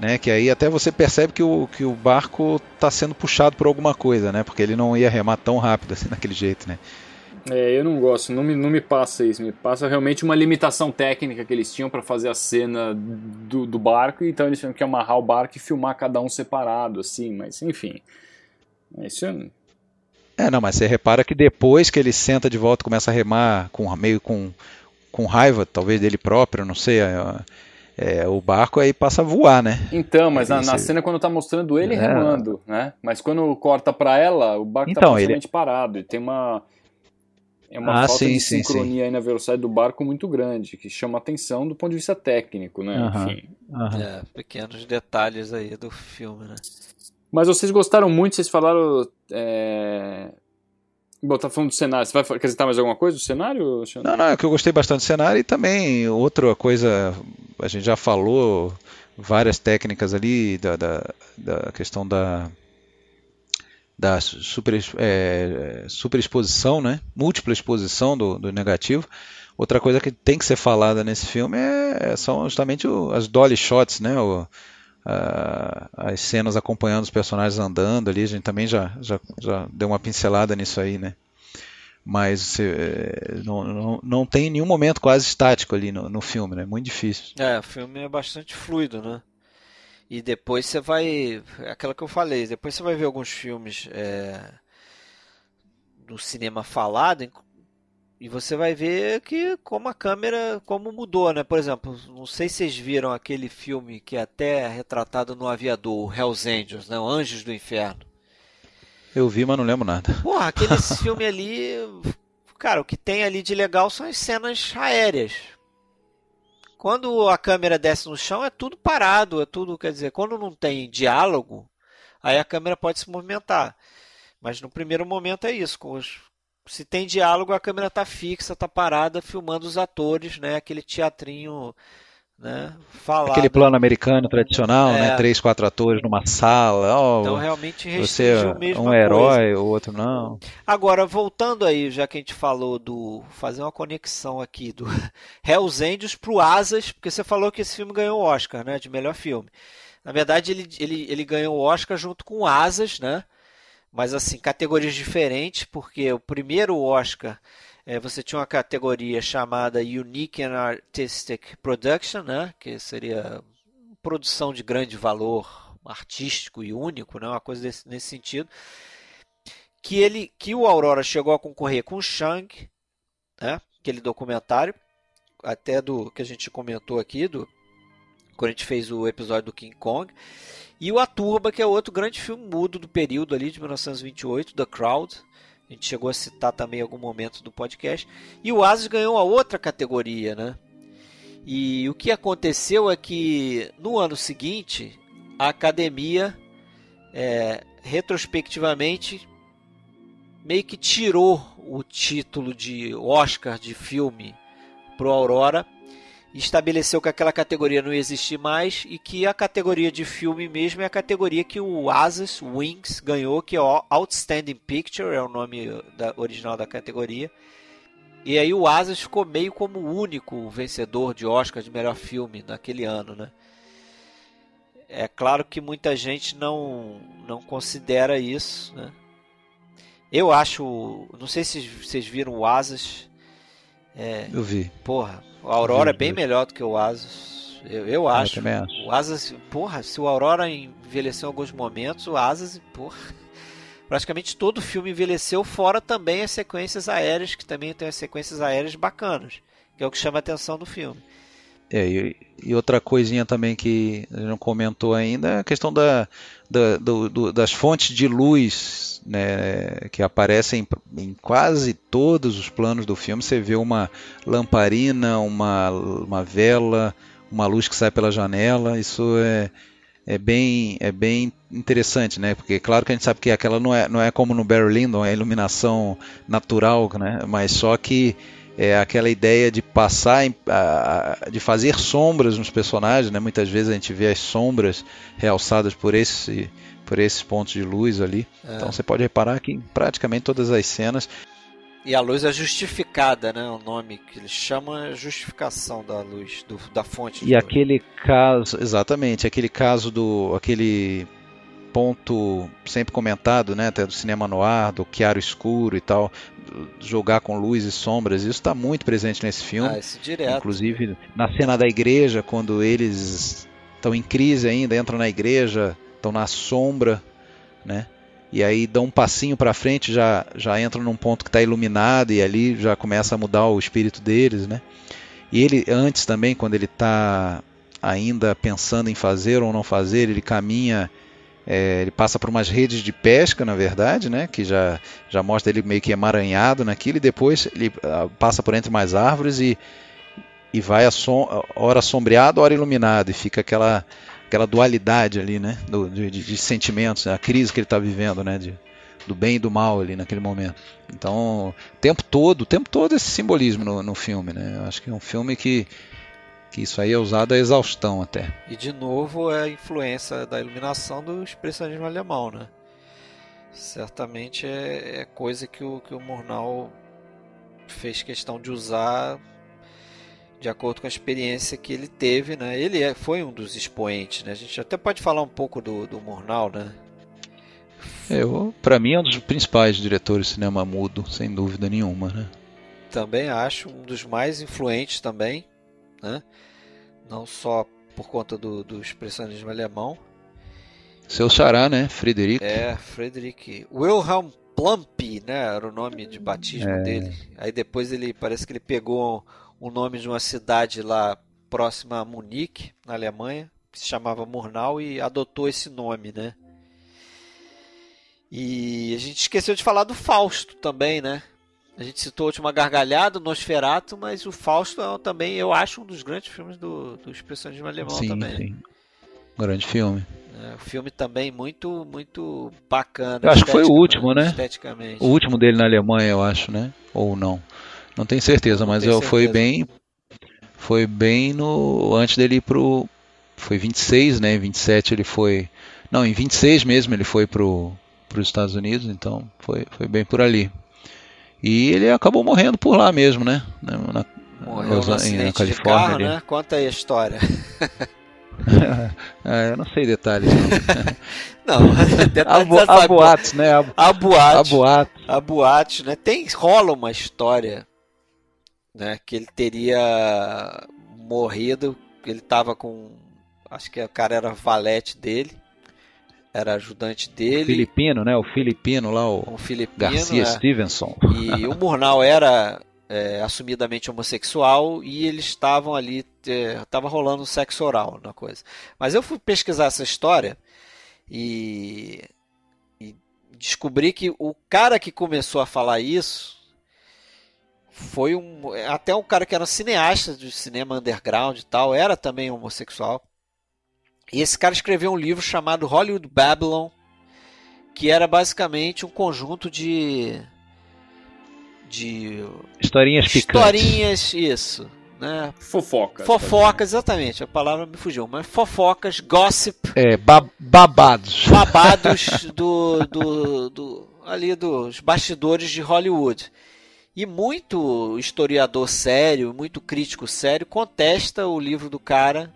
né? Que aí até você percebe que o, que o barco está sendo puxado por alguma coisa, né? Porque ele não ia remar tão rápido assim daquele jeito, né? É, eu não gosto, não me, não me passa isso, me passa realmente uma limitação técnica que eles tinham para fazer a cena do, do barco, então eles tinham que amarrar o barco e filmar cada um separado, assim, mas enfim. Isso é... não, mas você repara que depois que ele senta de volta começa a remar com meio com, com raiva, talvez dele próprio, não sei, é, é, o barco aí passa a voar, né? Então, mas na, na, cena quando tá mostrando ele é. remando, né? Mas quando corta para ela, o barco tá então, tá praticamente ele... parado e tem uma é uma ah, falta sim, de sim, sincronia sim. aí na velocidade do barco muito grande, que chama atenção do ponto de vista técnico, né? Uhum. Enfim. Uhum. É, pequenos detalhes aí do filme, né? Mas vocês gostaram muito, vocês falaram. É... Tá do cenário. Você vai acrescentar mais alguma coisa do cenário? Não, não, é que eu gostei bastante do cenário e também outra coisa, a gente já falou várias técnicas ali da, da, da questão da da super, é, superexposição, né? múltipla exposição do, do, negativo. Outra coisa que tem que ser falada nesse filme é, são justamente o, as dolly shots, né? O, a, as cenas acompanhando os personagens andando ali. A gente também já, já, já deu uma pincelada nisso aí, né? Mas é, não, não, não tem nenhum momento quase estático ali no, no filme, né? Muito difícil. É, o filme é bastante fluido, né? E depois você vai. Aquela que eu falei, depois você vai ver alguns filmes é, do cinema falado e você vai ver que como a câmera como mudou, né? Por exemplo, não sei se vocês viram aquele filme que é até retratado no aviador, Hell's Angels, né? O Anjos do Inferno. Eu vi, mas não lembro nada. Porra, aquele filme ali, cara, o que tem ali de legal são as cenas aéreas. Quando a câmera desce no chão, é tudo parado, é tudo, quer dizer, quando não tem diálogo, aí a câmera pode se movimentar. Mas no primeiro momento é isso. Se tem diálogo, a câmera está fixa, está parada, filmando os atores, né? Aquele teatrinho né? Falado. Aquele plano americano tradicional, né? é. né? Três, quatro atores numa sala. Oh, então realmente você é um herói, o outro não. Agora voltando aí, já que a gente falou do fazer uma conexão aqui do Hell's Angels pro Asas, porque você falou que esse filme ganhou o Oscar, né? De melhor filme. Na verdade ele, ele, ele ganhou o Oscar junto com Asas, né? Mas assim categorias diferentes, porque o primeiro Oscar é, você tinha uma categoria chamada Unique and Artistic Production, né? que seria produção de grande valor artístico e único, né? uma coisa desse, nesse sentido. Que, ele, que o Aurora chegou a concorrer com o Shang, né? aquele documentário, até do que a gente comentou aqui, do, quando a gente fez o episódio do King Kong. E o A Turba, que é outro grande filme mudo do período ali de 1928, The Crowd, a gente chegou a citar também em algum momento do podcast. E o Asus ganhou a outra categoria, né? E o que aconteceu é que no ano seguinte a academia é, retrospectivamente meio que tirou o título de Oscar de filme pro Aurora estabeleceu que aquela categoria não existia mais e que a categoria de filme mesmo é a categoria que o Asas Wings ganhou, que é o Outstanding Picture, é o nome da, original da categoria. E aí o Asas ficou meio como o único vencedor de Oscar de melhor filme naquele ano, né? É claro que muita gente não não considera isso, né? Eu acho, não sei se vocês viram o Asas. É, eu vi. Porra, o Aurora é bem melhor do que o Asus. Eu, eu acho. Eu acho. O Asus, porra, se o Aurora envelheceu em alguns momentos, o Asus, porra. Praticamente todo o filme envelheceu, fora também as sequências aéreas, que também tem as sequências aéreas bacanas, que é o que chama a atenção do filme. É, e, e, outra coisinha também que a gente não comentou ainda é a questão da, da do, do, das fontes de luz né, que aparecem em quase todos os planos do filme. Você vê uma lamparina, uma, uma vela, uma luz que sai pela janela. Isso é, é, bem, é bem interessante, né? Porque claro que a gente sabe que aquela não é, não é como no Barry Lyndon, é iluminação natural, né? mas só que é aquela ideia de passar, de fazer sombras nos personagens, né? Muitas vezes a gente vê as sombras realçadas por esse por esses pontos de luz ali. É. Então você pode reparar que em praticamente todas as cenas E a luz é justificada, né? O nome que eles chamam é justificação da luz, do, da fonte. E aquele caso, exatamente, aquele caso do. aquele ponto sempre comentado, né, até do cinema noir, do chiaro escuro e tal, jogar com luz e sombras, isso está muito presente nesse filme. Ah, isso direto. Inclusive na cena da igreja, quando eles estão em crise ainda, entram na igreja, estão na sombra, né? E aí dão um passinho para frente, já já entram num ponto que está iluminado e ali já começa a mudar o espírito deles, né? E ele antes também, quando ele está ainda pensando em fazer ou não fazer, ele caminha é, ele passa por umas redes de pesca, na verdade, né, que já, já mostra ele meio que emaranhado naquilo, e depois ele uh, passa por entre mais árvores e, e vai a som, hora sombreado, hora iluminado, e fica aquela, aquela dualidade ali, né, do, de, de, sentimentos, a crise que ele está vivendo, né, de, do bem e do mal ali naquele momento. Então, o tempo todo, o tempo todo esse simbolismo no, no filme, né, eu acho que é um filme que que isso aí é usado a exaustão até. E de novo é a influência da iluminação do expressionismo alemão, né? Certamente é, é coisa que o, que o Murnau fez questão de usar de acordo com a experiência que ele teve, né? Ele é, foi um dos expoentes, né? A gente até pode falar um pouco do, do Murnau, né? É, para mim é um dos principais diretores de cinema mudo, sem dúvida nenhuma, né? Também acho um dos mais influentes também né? Não só por conta do, do expressionismo alemão. Seu xará, né? Frederic. É, Frederic. Wilhelm Plump, né? Era o nome de batismo é. dele. Aí depois ele parece que ele pegou o nome de uma cidade lá próxima a Munique, na Alemanha, que se chamava Murnau e adotou esse nome, né? E a gente esqueceu de falar do Fausto também, né? A gente citou a última gargalhada, Nosferato, mas o Fausto é também, eu acho, um dos grandes filmes do, do expressionismo alemão sim, também. Sim, grande filme. É, um filme também muito, muito bacana. Eu acho que foi o último, né? Esteticamente. O último dele na Alemanha, eu acho, né? Ou não? Não tenho certeza, não mas eu, certeza. foi bem, foi bem no antes dele ir pro, foi 26, né? Em 27 ele foi, não, em 26 mesmo ele foi pro para os Estados Unidos, então foi, foi bem por ali. E ele acabou morrendo por lá mesmo, né? Na, Morreu no na Califórnia. De carro, né? Conta aí a história. é, eu não sei detalhes. Não, detalhes a, a boatos, né? A, a boatos. A boatos, né? Tem, rola uma história, né? Que ele teria morrido, ele estava com, acho que o cara era valete dele era ajudante dele. O filipino, né? O filipino lá, o, o filipino, Garcia é. Stevenson. E o Murnau era é, assumidamente homossexual e eles estavam ali, estava é, rolando sexo oral na coisa. Mas eu fui pesquisar essa história e, e descobri que o cara que começou a falar isso foi um até um cara que era um cineasta de cinema underground e tal, era também homossexual. E esse cara escreveu um livro chamado Hollywood Babylon, que era basicamente um conjunto de de historinhas picantes. Historinhas, isso, né? Fofocas. Fofocas, exatamente. A palavra me fugiu, mas fofocas, gossip. É, babados. Babados do, do, do ali dos bastidores de Hollywood. E muito historiador sério, muito crítico sério contesta o livro do cara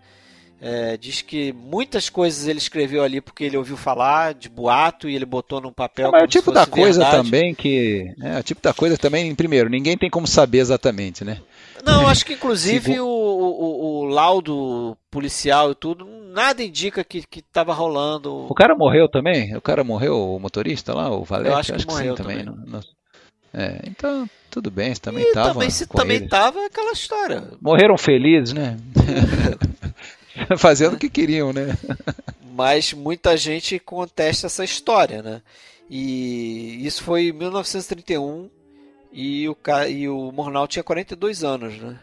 é, diz que muitas coisas ele escreveu ali porque ele ouviu falar de boato e ele botou num papel. É, mas é o tipo da coisa verdade. também que. É, o tipo da coisa também, primeiro, ninguém tem como saber exatamente, né? Não, acho que inclusive o, o, o, laudo policial e tudo, nada indica que estava rolando. O cara morreu também? O cara morreu, o motorista lá, o Valete? Eu acho que, acho que morreu sim, também. também. É, então, tudo bem, você também estava. Também, se também estava, é aquela história. Morreram felizes, né? Fazendo o que queriam, né? Mas muita gente contesta essa história, né? E isso foi em 1931 e o, e o Mornal tinha 42 anos, né?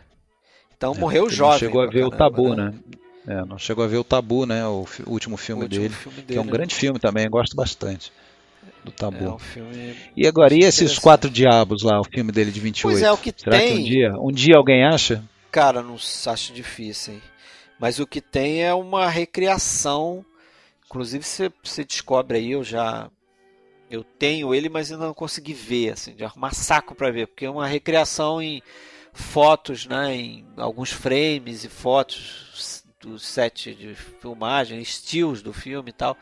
Então é, morreu jovem. Não chegou a ver caramba, o tabu, né? né? É, não chegou a ver o Tabu, né? O, o último filme, o último dele, filme dele, que é um né? grande filme também, gosto bastante do Tabu. É um filme e agora, e esses Quatro Diabos lá, o filme dele de 28? Pois é, o que Será tem... que um dia, um dia alguém acha? Cara, não acho difícil, hein? Mas o que tem é uma recriação. Inclusive você, você descobre aí, eu já Eu tenho ele, mas ainda não consegui ver, assim, de arrumar saco para ver, porque é uma recriação em fotos, né, em alguns frames e fotos do set de filmagem, estilos do filme e tal.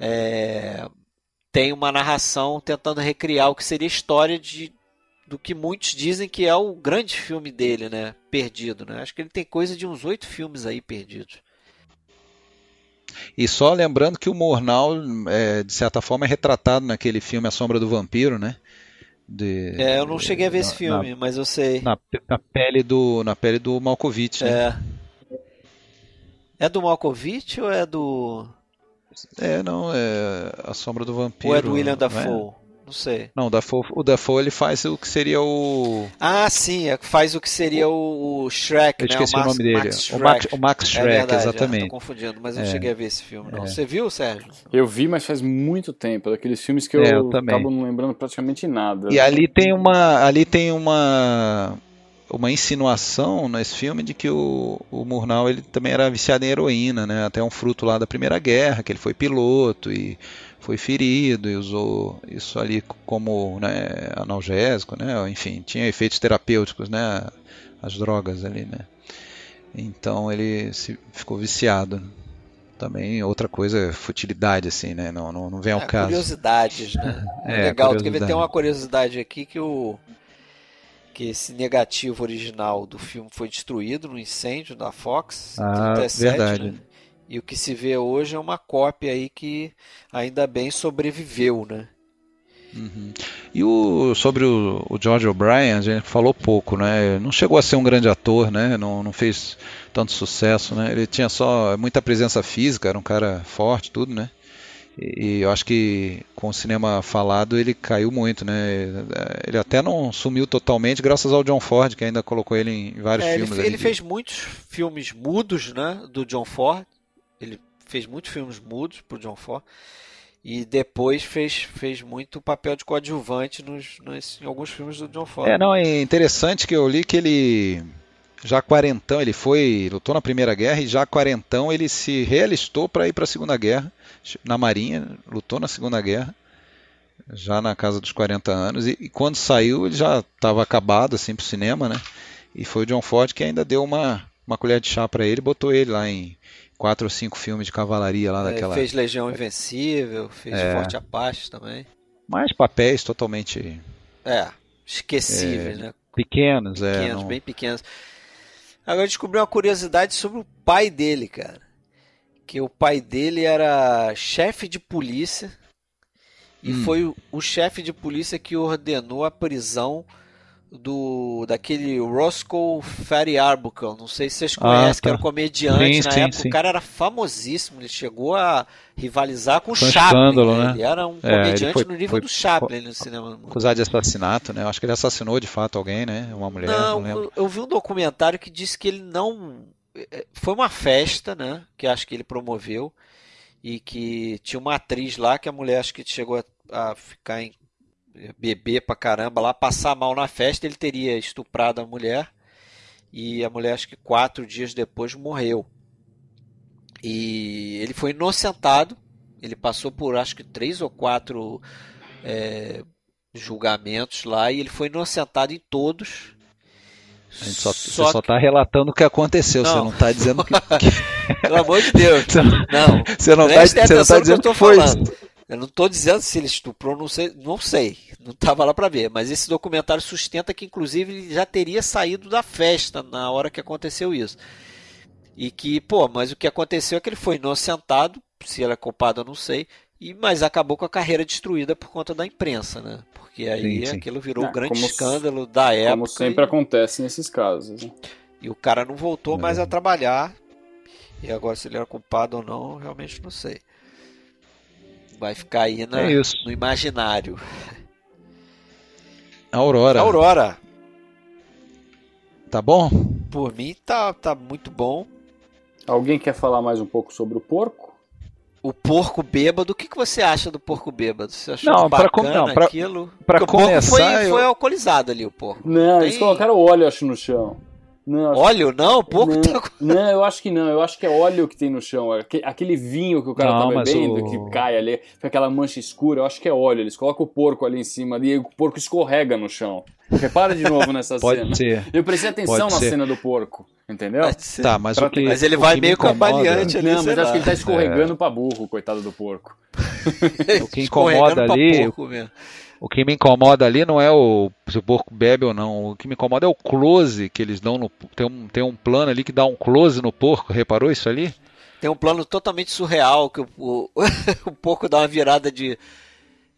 É, tem uma narração tentando recriar o que seria a história de, do que muitos dizem que é o grande filme dele, né? Perdido, né? Acho que ele tem coisa de uns oito filmes aí perdidos. E só lembrando que o Mornal, é, de certa forma, é retratado naquele filme A Sombra do Vampiro, né? De, é, eu não cheguei a ver na, esse filme, na, mas eu sei. Na, na, pele do na pele do Malkovich, né? É. É do Malkovich ou é do é, não, é A Sombra do Vampiro. Ou é do William Dafoe? É? Não sei. Não, o Dafoe, o Dafoe ele faz o que seria o. Ah, sim, é, faz o que seria o Shrek, eu né? esqueci o, o nome dele. Max o, Max, o Max é Shrek, é verdade, exatamente. É, tô confundindo, mas eu não cheguei a ver esse filme. Não. Você viu, Sérgio? Eu vi, mas faz muito tempo. Daqueles filmes que eu, eu acabo não lembrando praticamente nada. E ali tem uma. Ali tem uma uma insinuação nesse filme de que o, o Murnau ele também era viciado em heroína, né? Até um fruto lá da Primeira Guerra, que ele foi piloto e foi ferido e usou isso ali como né, analgésico, né? Enfim, tinha efeitos terapêuticos, né? As drogas ali, né? Então ele se, ficou viciado. Também outra coisa, futilidade, assim, né? Não, não, não vem ao é, caso. Curiosidades, né? É, legal, porque tem uma curiosidade aqui que o que esse negativo original do filme foi destruído no incêndio da Fox ah, 37, verdade. Né? E o que se vê hoje é uma cópia aí que ainda bem sobreviveu, né? Uhum. E o, sobre o, o George O'Brien, a gente falou pouco, né? Não chegou a ser um grande ator, né? Não, não fez tanto sucesso, né? Ele tinha só muita presença física, era um cara forte, tudo, né? E eu acho que com o cinema falado ele caiu muito, né? Ele até não sumiu totalmente, graças ao John Ford, que ainda colocou ele em vários é, filmes. Ele, ele fez muitos filmes mudos, né? Do John Ford. Ele fez muitos filmes mudos pro John Ford. E depois fez, fez muito papel de coadjuvante nos, nos, em alguns filmes do John Ford. É, não, é interessante que eu li que ele já quarentão, ele foi, lutou na Primeira Guerra e já quarentão ele se realistou para ir para a Segunda Guerra na Marinha, lutou na Segunda Guerra, já na casa dos 40 anos, e, e quando saiu ele já estava acabado assim para o cinema, né? E foi o John Ford que ainda deu uma, uma colher de chá para ele, botou ele lá em quatro ou cinco filmes de cavalaria lá é, daquela. Fez Legião Invencível, fez é. Forte Apache também. Mais papéis totalmente. É, esquecíveis, é, né? Pequenos, pequenos é. Pequenos, não... bem pequenos. Agora eu descobri uma curiosidade sobre o pai dele, cara que o pai dele era chefe de polícia e hum. foi o, o chefe de polícia que ordenou a prisão do daquele Roscoe Fatty Arbuckle, não sei se vocês ah, conhecem, ah, tá. que era comediante sim, na sim, época. Sim. O cara era famosíssimo, ele chegou a rivalizar com o Chaplin. Escândalo, né? Ele era um é, comediante foi, no nível foi, do Chaplin no cinema. Acusado de assassinato, né? Eu acho que ele assassinou de fato alguém, né? Uma mulher. Não, não eu vi um documentário que disse que ele não é, foi uma festa, né? Que acho que ele promoveu e que tinha uma atriz lá que a mulher acho que chegou a, a ficar em beber pra caramba lá, passar mal na festa, ele teria estuprado a mulher e a mulher acho que quatro dias depois morreu. E ele foi inocentado, ele passou por acho que três ou quatro é, julgamentos lá e ele foi inocentado em todos a gente só, só você só está relatando o que aconteceu, não. você não está dizendo que. Pelo amor de Deus. não. Você não está tá dizendo que, que foi. Falando. Eu não estou dizendo se ele estuprou, não sei, não sei. Não estava lá para ver. Mas esse documentário sustenta que, inclusive, ele já teria saído da festa na hora que aconteceu isso. E que, pô, mas o que aconteceu é que ele foi inocentado, se ele é culpado eu não sei, e mas acabou com a carreira destruída por conta da imprensa, né? Porque aí sim, sim. aquilo virou um grande escândalo da época. Como sempre e... acontece nesses casos. Né? E o cara não voltou é. mais a trabalhar. E agora se ele era culpado ou não, realmente não sei. Vai ficar aí na, é no imaginário. Aurora. Aurora. Tá bom? Por mim tá, tá muito bom. Alguém quer falar mais um pouco sobre o porco? o porco bêbado. O que, que você acha do porco bêbado? Você achou não, bacana pra, não, pra, aquilo? Pra começar, foi, eu... foi alcoolizado ali, o porco. Não, Tem... eles colocaram óleo, acho, no chão. Não, óleo não? Porco não, tá... não, eu acho que não. Eu acho que é óleo que tem no chão. Aquele vinho que o cara não, tá bebendo, o... que cai ali, fica aquela mancha escura. Eu acho que é óleo. Eles colocam o porco ali em cima e o porco escorrega no chão. Repara de novo nessa Pode cena. Ser. Eu prestei atenção Pode na ser. cena do porco. Entendeu? Tá, mas, o que, mas ele vai meio cambaleante ali. Não, mas acho que ele tá escorregando é. pra burro, coitado do porco. o que incomoda ali. O que me incomoda ali não é o se o porco bebe ou não. O que me incomoda é o close que eles dão no. Tem um, tem um plano ali que dá um close no porco. Reparou isso ali? Tem um plano totalmente surreal que o, o, o porco dá uma virada de.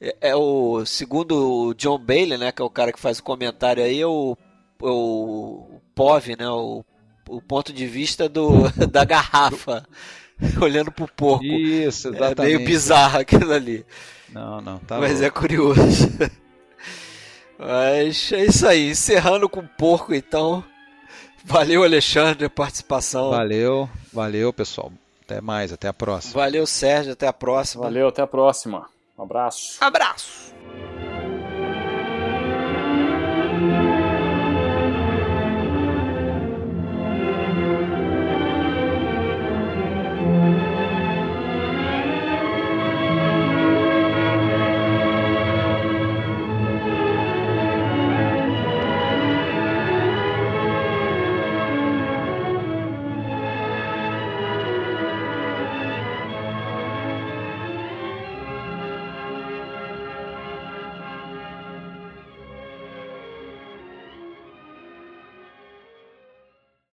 É, é, o segundo o John Bailey, né, que é o cara que faz o comentário aí, é o, é o, o POV, né, o, o ponto de vista do, da garrafa, olhando pro porco. Isso, exatamente. É meio bizarro aquilo ali. Não, não, tá Mas é curioso. Mas é isso aí, encerrando com o porco então. Valeu, Alexandre, a participação. Valeu, valeu, pessoal. Até mais, até a próxima. Valeu, Sérgio, até a próxima. Valeu, até a próxima. Um abraço. Abraço.